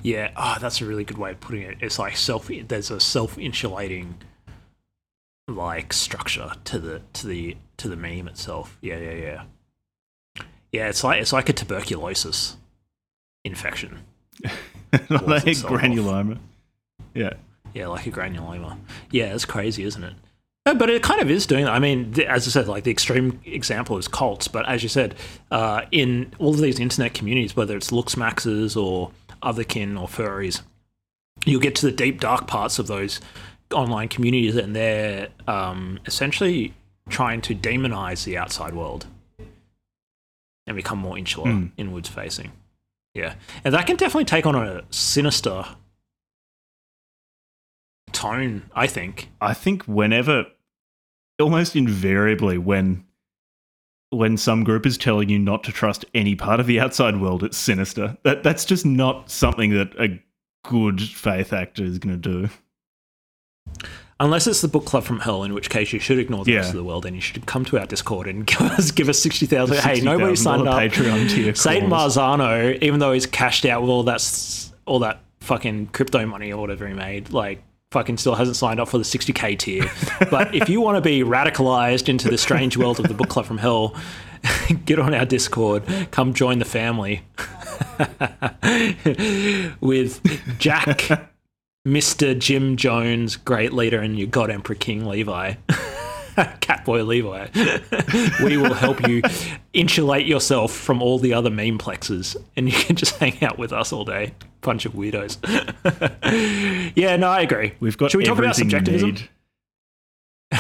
Yeah, oh, that's a really good way of putting it. It's like self. There's a self-insulating like structure to the to the to the meme itself. Yeah, yeah, yeah. Yeah, it's like it's like a tuberculosis infection. like granuloma. Yeah. Yeah, like a granuloma. Yeah, it's crazy, isn't it? No, but it kind of is doing that. I mean, th- as I said, like the extreme example is cults. But as you said, uh, in all of these internet communities, whether it's looks maxes or otherkin or furries, you'll get to the deep dark parts of those online communities, and they're um, essentially trying to demonize the outside world and become more insular, Mm. inwards facing. Yeah, and that can definitely take on a sinister tone. I think. I think whenever almost invariably when when some group is telling you not to trust any part of the outside world, it's sinister. That that's just not something that a good faith actor is going to do. Unless it's the book club from hell, in which case you should ignore the rest of the world and you should come to our Discord and give us give us sixty thousand. Hey, nobody $60,000 signed up. Patreon tier Saint. Marzano, even though he's cashed out with all that all that fucking crypto money or whatever he made, like fucking still hasn't signed up for the sixty k tier. but if you want to be radicalized into the strange world of the book club from hell, get on our Discord. Come join the family with Jack. Mr. Jim Jones, great leader, and your God Emperor King Levi, Catboy Levi. we will help you insulate yourself from all the other memeplexes, and you can just hang out with us all day. Bunch of weirdos. yeah, no, I agree. We've got Should we talk about subjectivism? need.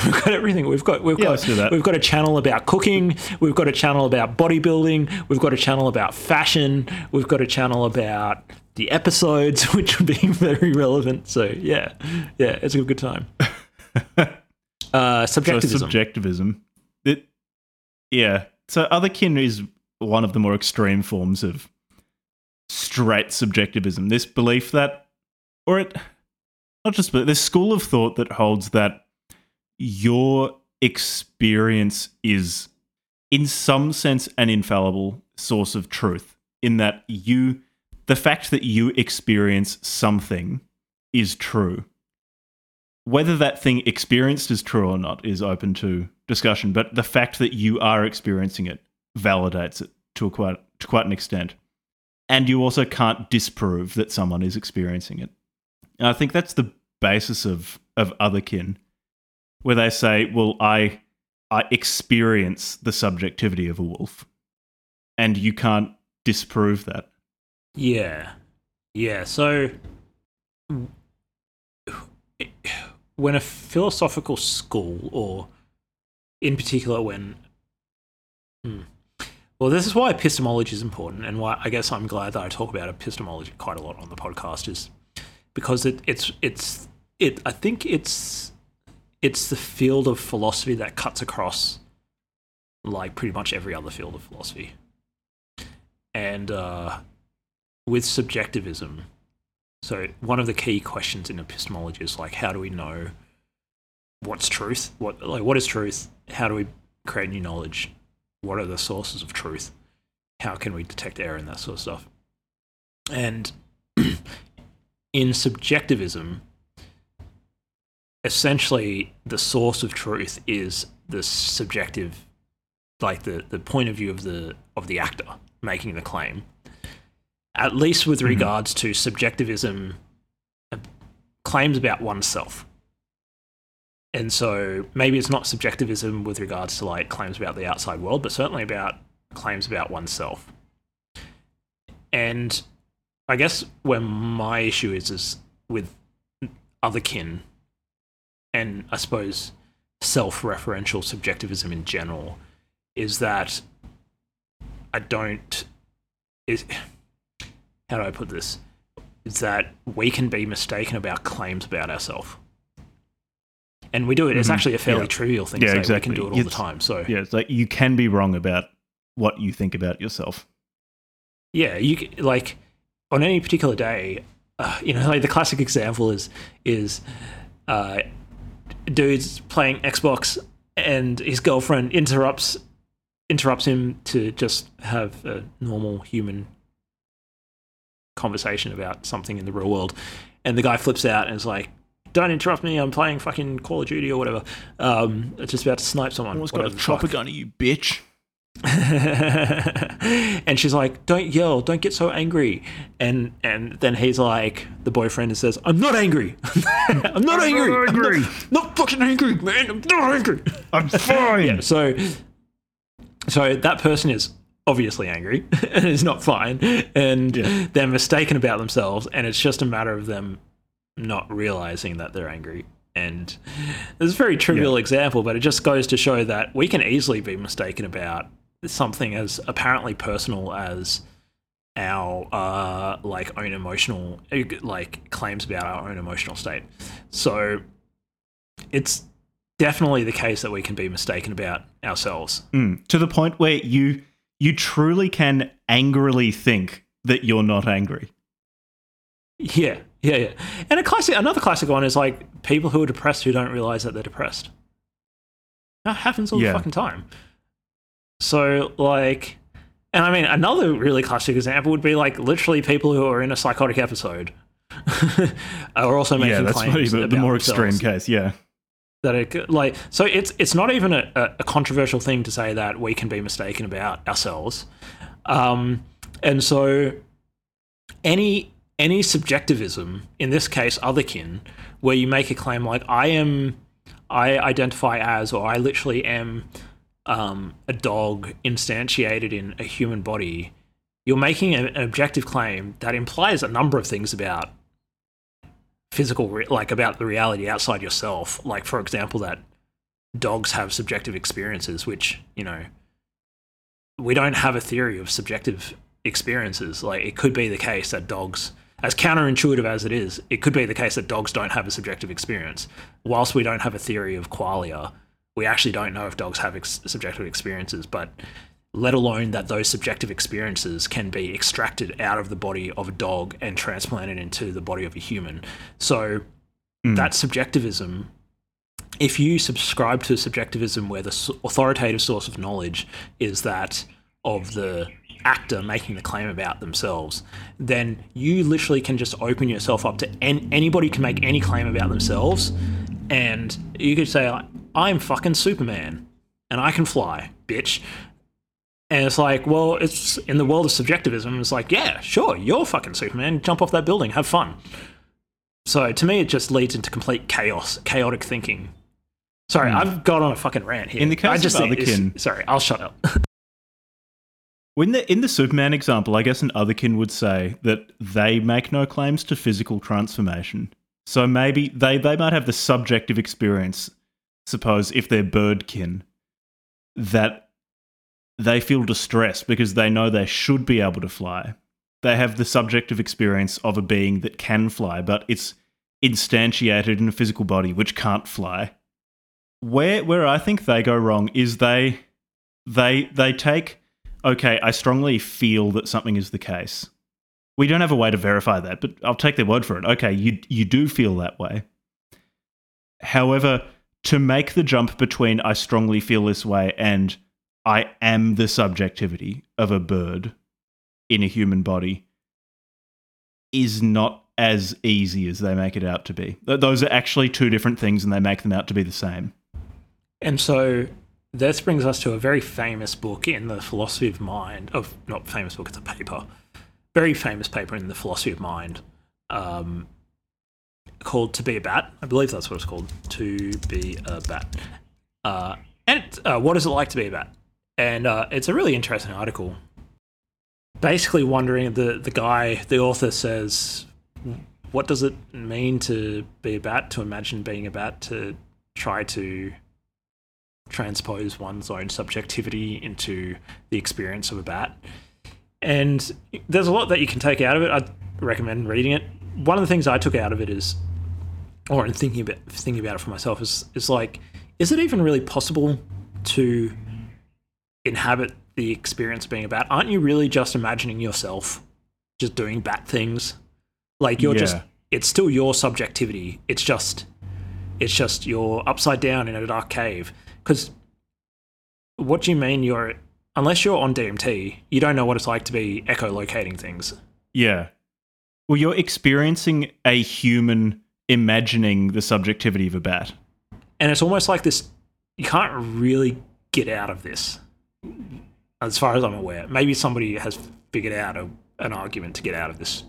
We've got everything. We've got we've Yeah, got that. we've got a channel about cooking. We've got a channel about bodybuilding. We've got a channel about fashion. We've got a channel about the episodes, which would be very relevant. So yeah, yeah, it's a good time. Uh, So subjectivism. subjectivism. It, yeah. So otherkin is one of the more extreme forms of straight subjectivism. This belief that, or it, not just, but this school of thought that holds that your experience is, in some sense, an infallible source of truth. In that you the fact that you experience something is true. Whether that thing experienced is true or not is open to discussion, but the fact that you are experiencing it validates it to quite to quite an extent. And you also can't disprove that someone is experiencing it. And I think that's the basis of of otherkin, where they say, "Well, I I experience the subjectivity of a wolf," and you can't disprove that. Yeah. Yeah. So when a philosophical school, or in particular when. Hmm. Well, this is why epistemology is important, and why I guess I'm glad that I talk about epistemology quite a lot on the podcast, is because it, it's it's it. I think it's it's the field of philosophy that cuts across like pretty much every other field of philosophy, and uh, with subjectivism. So one of the key questions in epistemology is like, how do we know what's truth? What like what is truth? How do we create new knowledge? What are the sources of truth? How can we detect error and that sort of stuff? And in subjectivism, essentially the source of truth is the subjective like the, the point of view of the of the actor making the claim at least with mm-hmm. regards to subjectivism uh, claims about oneself. And so maybe it's not subjectivism with regards to like claims about the outside world, but certainly about claims about oneself. And I guess where my issue is is with other kin and I suppose self-referential subjectivism in general is that I don't is how do I put this? Is that we can be mistaken about claims about ourselves. And we do it. Mm-hmm. It's actually a fairly yeah. trivial thing yeah, say. Exactly. We can do it all it's, the time. So yeah, it's like you can be wrong about what you think about yourself. Yeah, you like on any particular day. Uh, you know, like the classic example is is uh, dude's playing Xbox and his girlfriend interrupts interrupts him to just have a normal human conversation about something in the real world, and the guy flips out and is like, "Don't interrupt me! I'm playing fucking Call of Duty or whatever. Um, it's just about to snipe someone. Almost got a chopper gun at you, bitch." and she's like, "Don't yell! Don't get so angry!" And and then he's like, the boyfriend says, "I'm not angry. I'm not I'm angry. Not angry. I'm not, not, fucking angry, man. I'm not angry. I'm fine." yeah. So so that person is obviously angry. And is not fine. And yeah. they're mistaken about themselves and it's just a matter of them not realizing that they're angry. And it's a very trivial yeah. example but it just goes to show that we can easily be mistaken about something as apparently personal as our uh, like own emotional like claims about our own emotional state. So it's definitely the case that we can be mistaken about ourselves. Mm, to the point where you you truly can angrily think that you're not angry. Yeah, yeah, yeah. And a classic, another classic one is like people who are depressed who don't realize that they're depressed. That happens all yeah. the fucking time. So, like, and I mean, another really classic example would be like literally people who are in a psychotic episode are also making yeah, that's claims. the, the more extreme case, yeah that it like so it's it's not even a, a controversial thing to say that we can be mistaken about ourselves. Um, and so any any subjectivism in this case otherkin where you make a claim like i am i identify as or i literally am um, a dog instantiated in a human body you're making an objective claim that implies a number of things about physical, re- like about the reality outside yourself. Like, for example, that dogs have subjective experiences, which, you know, we don't have a theory of subjective experiences. Like, it could be the case that dogs, as counterintuitive as it is, it could be the case that dogs don't have a subjective experience. Whilst we don't have a theory of qualia, we actually don't know if dogs have ex- subjective experiences. But let alone that those subjective experiences can be extracted out of the body of a dog and transplanted into the body of a human. So mm. that subjectivism, if you subscribe to subjectivism where the authoritative source of knowledge is that of the actor making the claim about themselves, then you literally can just open yourself up to an- anybody can make any claim about themselves, and you could say, "I'm fucking Superman, and I can fly, bitch." And it's like, well, it's in the world of subjectivism. It's like, yeah, sure, you're fucking Superman. Jump off that building, have fun. So to me, it just leads into complete chaos, chaotic thinking. Sorry, hmm. I've got on a fucking rant here. In the case I of just it's- Otherkin- sorry, I'll shut up. When the, in the Superman example, I guess an otherkin would say that they make no claims to physical transformation. So maybe they, they might have the subjective experience, suppose, if they're birdkin, that they feel distress because they know they should be able to fly. They have the subjective experience of a being that can fly, but it's instantiated in a physical body which can't fly. Where where I think they go wrong is they they they take okay, I strongly feel that something is the case. We don't have a way to verify that, but I'll take their word for it. Okay, you you do feel that way. However, to make the jump between I strongly feel this way and I am the subjectivity of a bird in a human body is not as easy as they make it out to be. Those are actually two different things and they make them out to be the same. And so this brings us to a very famous book in the philosophy of mind. Of not famous book, it's a paper. Very famous paper in the philosophy of mind, um, called "To Be a Bat." I believe that's what it's called. To be a bat. Uh, and uh, what is it like to be a bat? And uh, it's a really interesting article. Basically, wondering the the guy, the author says, what does it mean to be a bat? To imagine being a bat? To try to transpose one's own subjectivity into the experience of a bat. And there's a lot that you can take out of it. I'd recommend reading it. One of the things I took out of it is, or in thinking about thinking about it for myself, is is like, is it even really possible to inhabit the experience being a bat? Aren't you really just imagining yourself just doing bat things? Like you're just it's still your subjectivity. It's just it's just you're upside down in a dark cave. Because what do you mean you're unless you're on DMT, you don't know what it's like to be echolocating things. Yeah. Well, you're experiencing a human imagining the subjectivity of a bat. And it's almost like this you can't really get out of this. As far as I'm aware. Maybe somebody has figured out a, an argument to get out of this.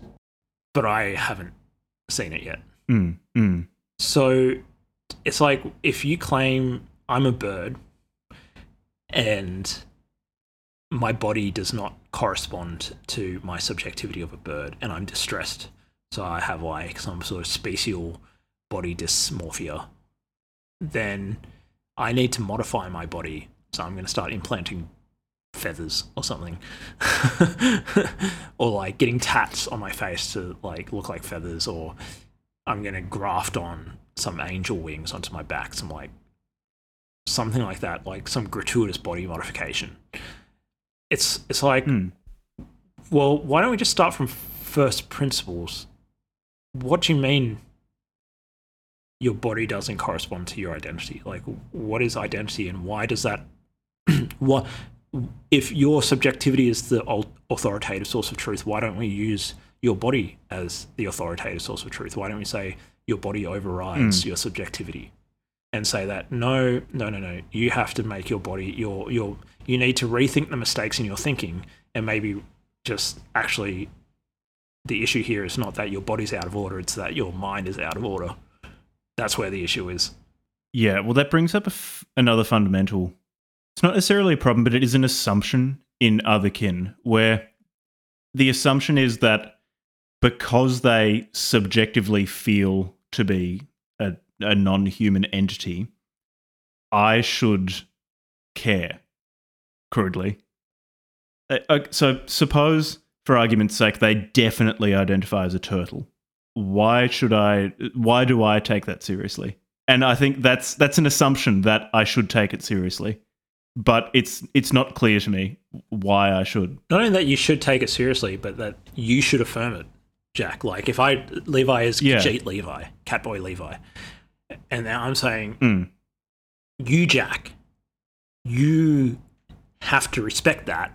But I haven't seen it yet. Mm, mm. So it's like if you claim I'm a bird and my body does not correspond to my subjectivity of a bird and I'm distressed, so I have like some sort of special body dysmorphia, then I need to modify my body. So I'm going to start implanting feathers or something. Or like getting tats on my face to like look like feathers or i'm going to graft on some angel wings onto my back some like something like that like some gratuitous body modification. It's it's like Mm. well why don't we just start from first principles? What do you mean your body doesn't correspond to your identity? Like what is identity and why does that what if your subjectivity is the authoritative source of truth why don't we use your body as the authoritative source of truth? Why don't we say your body overrides hmm. your subjectivity and say that no no no no you have to make your body your your you need to rethink the mistakes in your thinking and maybe just actually the issue here is not that your body's out of order it's that your mind is out of order. That's where the issue is. Yeah, well, that brings up a f- another fundamental. It's not necessarily a problem, but it is an assumption in otherkin where the assumption is that because they subjectively feel to be a, a non human entity, I should care, crudely. Uh, uh, So, suppose, for argument's sake, they definitely identify as a turtle. Why should I? Why do I take that seriously? and I think that's that's an assumption that I should take it seriously, but it's it's not clear to me why I should. not only that you should take it seriously but that you should affirm it jack like if i levi is Yeah. Jeet levi catboy levi and now i'm saying Mm. you jack you have to respect that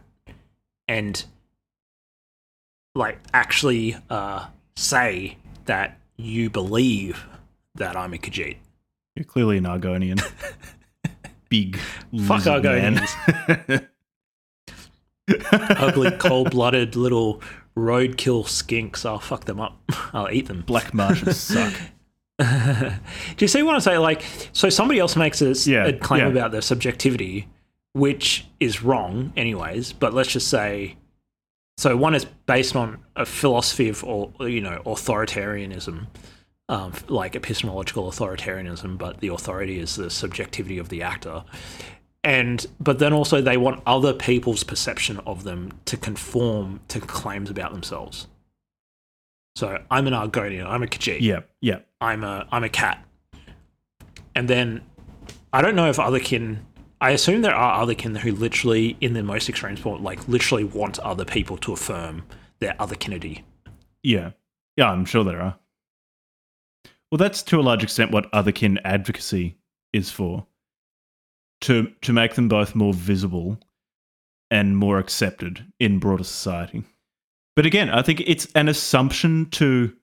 and like actually uh, say that you believe that I'm a Khajiit. You're clearly an Argonian. Big Fuck lizard man. Argonians. Ugly, cold-blooded little roadkill skinks. I'll fuck them up. I'll eat them. Black Martians suck. Do you see what I say? Like, so somebody else makes a, s- Yeah, a claim yeah. about their subjectivity, which is wrong, anyways. But let's just say, so one is based on a philosophy of, or you know, authoritarianism, um, like epistemological authoritarianism, but the authority is the subjectivity of the actor. And but then also they want other people's perception of them to conform to claims about themselves. So I'm an Argonian, I'm a Khajiit. Yeah, yeah. I'm a I'm a cat. And then I don't know if other kin I assume there are other kin who literally in the most extreme sport like literally want other people to affirm their other kinity. Yeah. Yeah, I'm sure there are. Well, that's to a large extent what otherkin advocacy is for. To to make them both more visible and more accepted in broader society. But again, I think it's an assumption to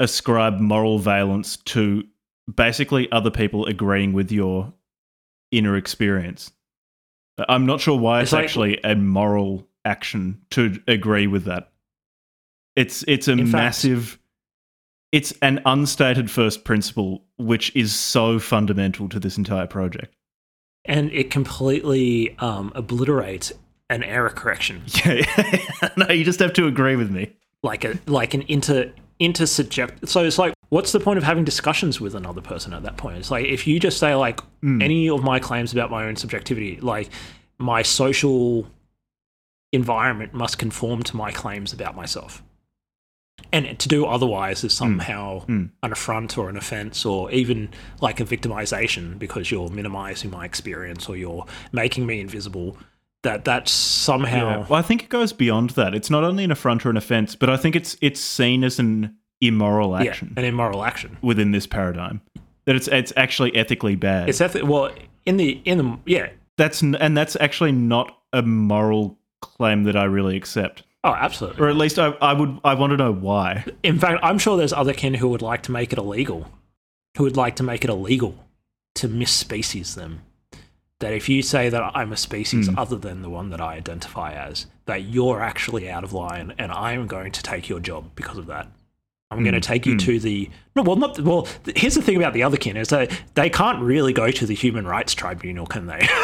ascribe moral valence to basically other people agreeing with your inner experience. I'm not sure why it's, It's like- actually a moral action to agree with that. It's it's a In fact- massive it's an unstated first principle which is so fundamental to this entire project. And it completely um, obliterates an error correction. Yeah. no, you just have to agree with me. Like a like an inter intersubject so it's like what's the point of having discussions with another person at that point? It's like if you just say like any of my claims about my own subjectivity, like my social environment must conform to my claims about myself. And to do otherwise is hmm. somehow hmm. an affront or an offense or even like a victimization because you're minimizing my experience or you're making me invisible. That that's somehow Well, I think it goes beyond that. It's not only an affront or an offense, but I think it's it's seen as an immoral yeah, action an immoral action. within this paradigm. That it's it's actually ethically bad. It's eth- well in the in the yeah. that's and that's actually not a moral claim that I really accept. Oh, absolutely. Or at least I, I would I want to know why. In fact, I'm sure there's other kin who would like to make it illegal, who would like to make it illegal to misspecies them. That if you say that I'm a species hmm. other than the one that I identify as, that you're actually out of line, and I'm going to take your job because of that. I'm going to mm. take you mm. to the no. Well, not well. Here's the thing about the other kin is that they can't really go to the human rights tribunal, can they?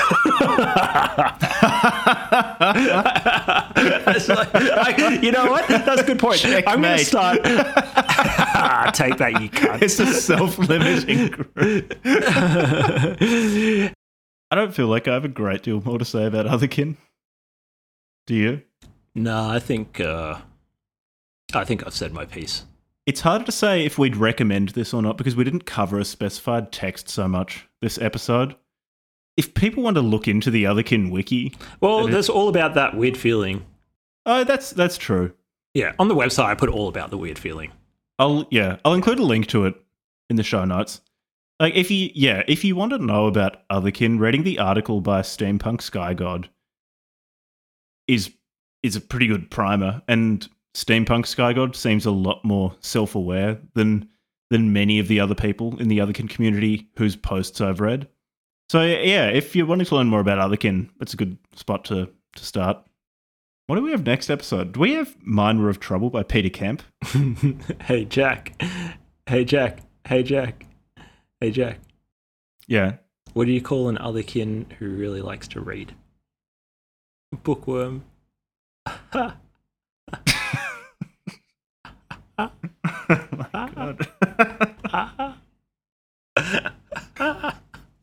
Like- I- you know what? That's a good point. I'm going to start. Ah, take that, you cunt. It's a self-limiting group. I don't feel like I have a great deal more to say about otherkin. Do you? No, I think uh, I think I've said my piece. It's harder to say if we'd recommend this or not because we didn't cover a specified text so much this episode. If people want to look into the Otherkin wiki, Well, there's all about that weird feeling. oh, that's that's true. Yeah, on the website, I put all about the weird feeling. I'll yeah, I'll include a link to it in the show notes. Like if you yeah, if you want to know about Otherkin, reading the article by Steampunk Skygod is is a pretty good primer. And Steampunk Skygod seems a lot more self aware than than many of the other people in the Otherkin community whose posts I've read. So yeah, if you're wanting to learn more about Otherkin, that's a good spot to to start. What do we have next episode? Do we have Mine Were of Trouble by Peter Kemp? hey Jack, hey Jack, hey Jack, hey Jack. Yeah. What do you call an otherkin who really likes to read? Bookworm.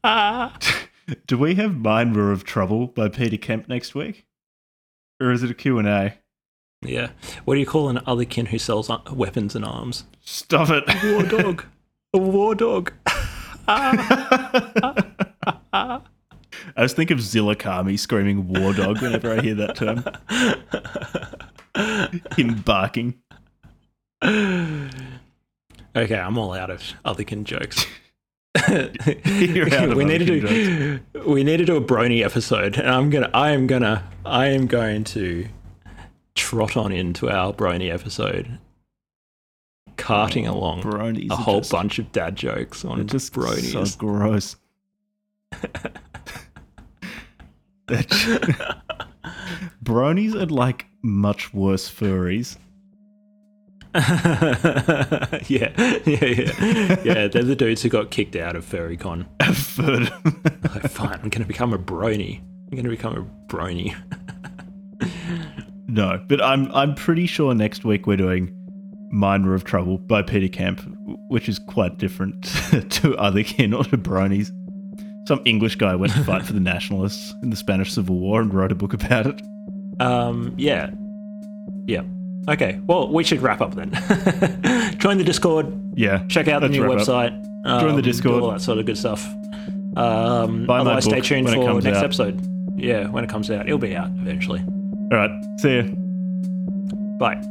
Do we have Mine Were of Trouble by Peter Kemp next week? Or is it a Q&A? Yeah. What do you call an otherkin who sells weapons and arms? Stop it. War dog. A war dog. I just think of Zillakami screaming war dog whenever I hear that term. Him barking. Okay, I'm all out of otherkin jokes. You're out of we need to do we need to do a brony episode, and I'm gonna I am gonna I am going to trot on into our brony episode, carting oh, along Bronies. a whole just- bunch of dad jokes on just bronies. so gross. Bronies are like much worse furries. yeah, yeah, yeah, yeah. They're the dudes who got kicked out of FurryCon. Fur- Like, fine, I'm going to become a brony. I'm going to become a brony. no, but I'm I'm pretty sure next week we're doing Mine Were of Trouble by Peter Kemp, which is quite different to other kin or to Bronies. Some English guy went to fight for the nationalists in the Spanish Civil War and wrote a book about it. Um, yeah, yeah. Okay, well, we should wrap up then. Join the Discord. Yeah, Check out the new website. Join the um, Discord. all that sort of good stuff. Um, Buy otherwise, stay tuned for next out. episode. Yeah, when it comes out, it'll be out eventually. All right, see ya. Bye.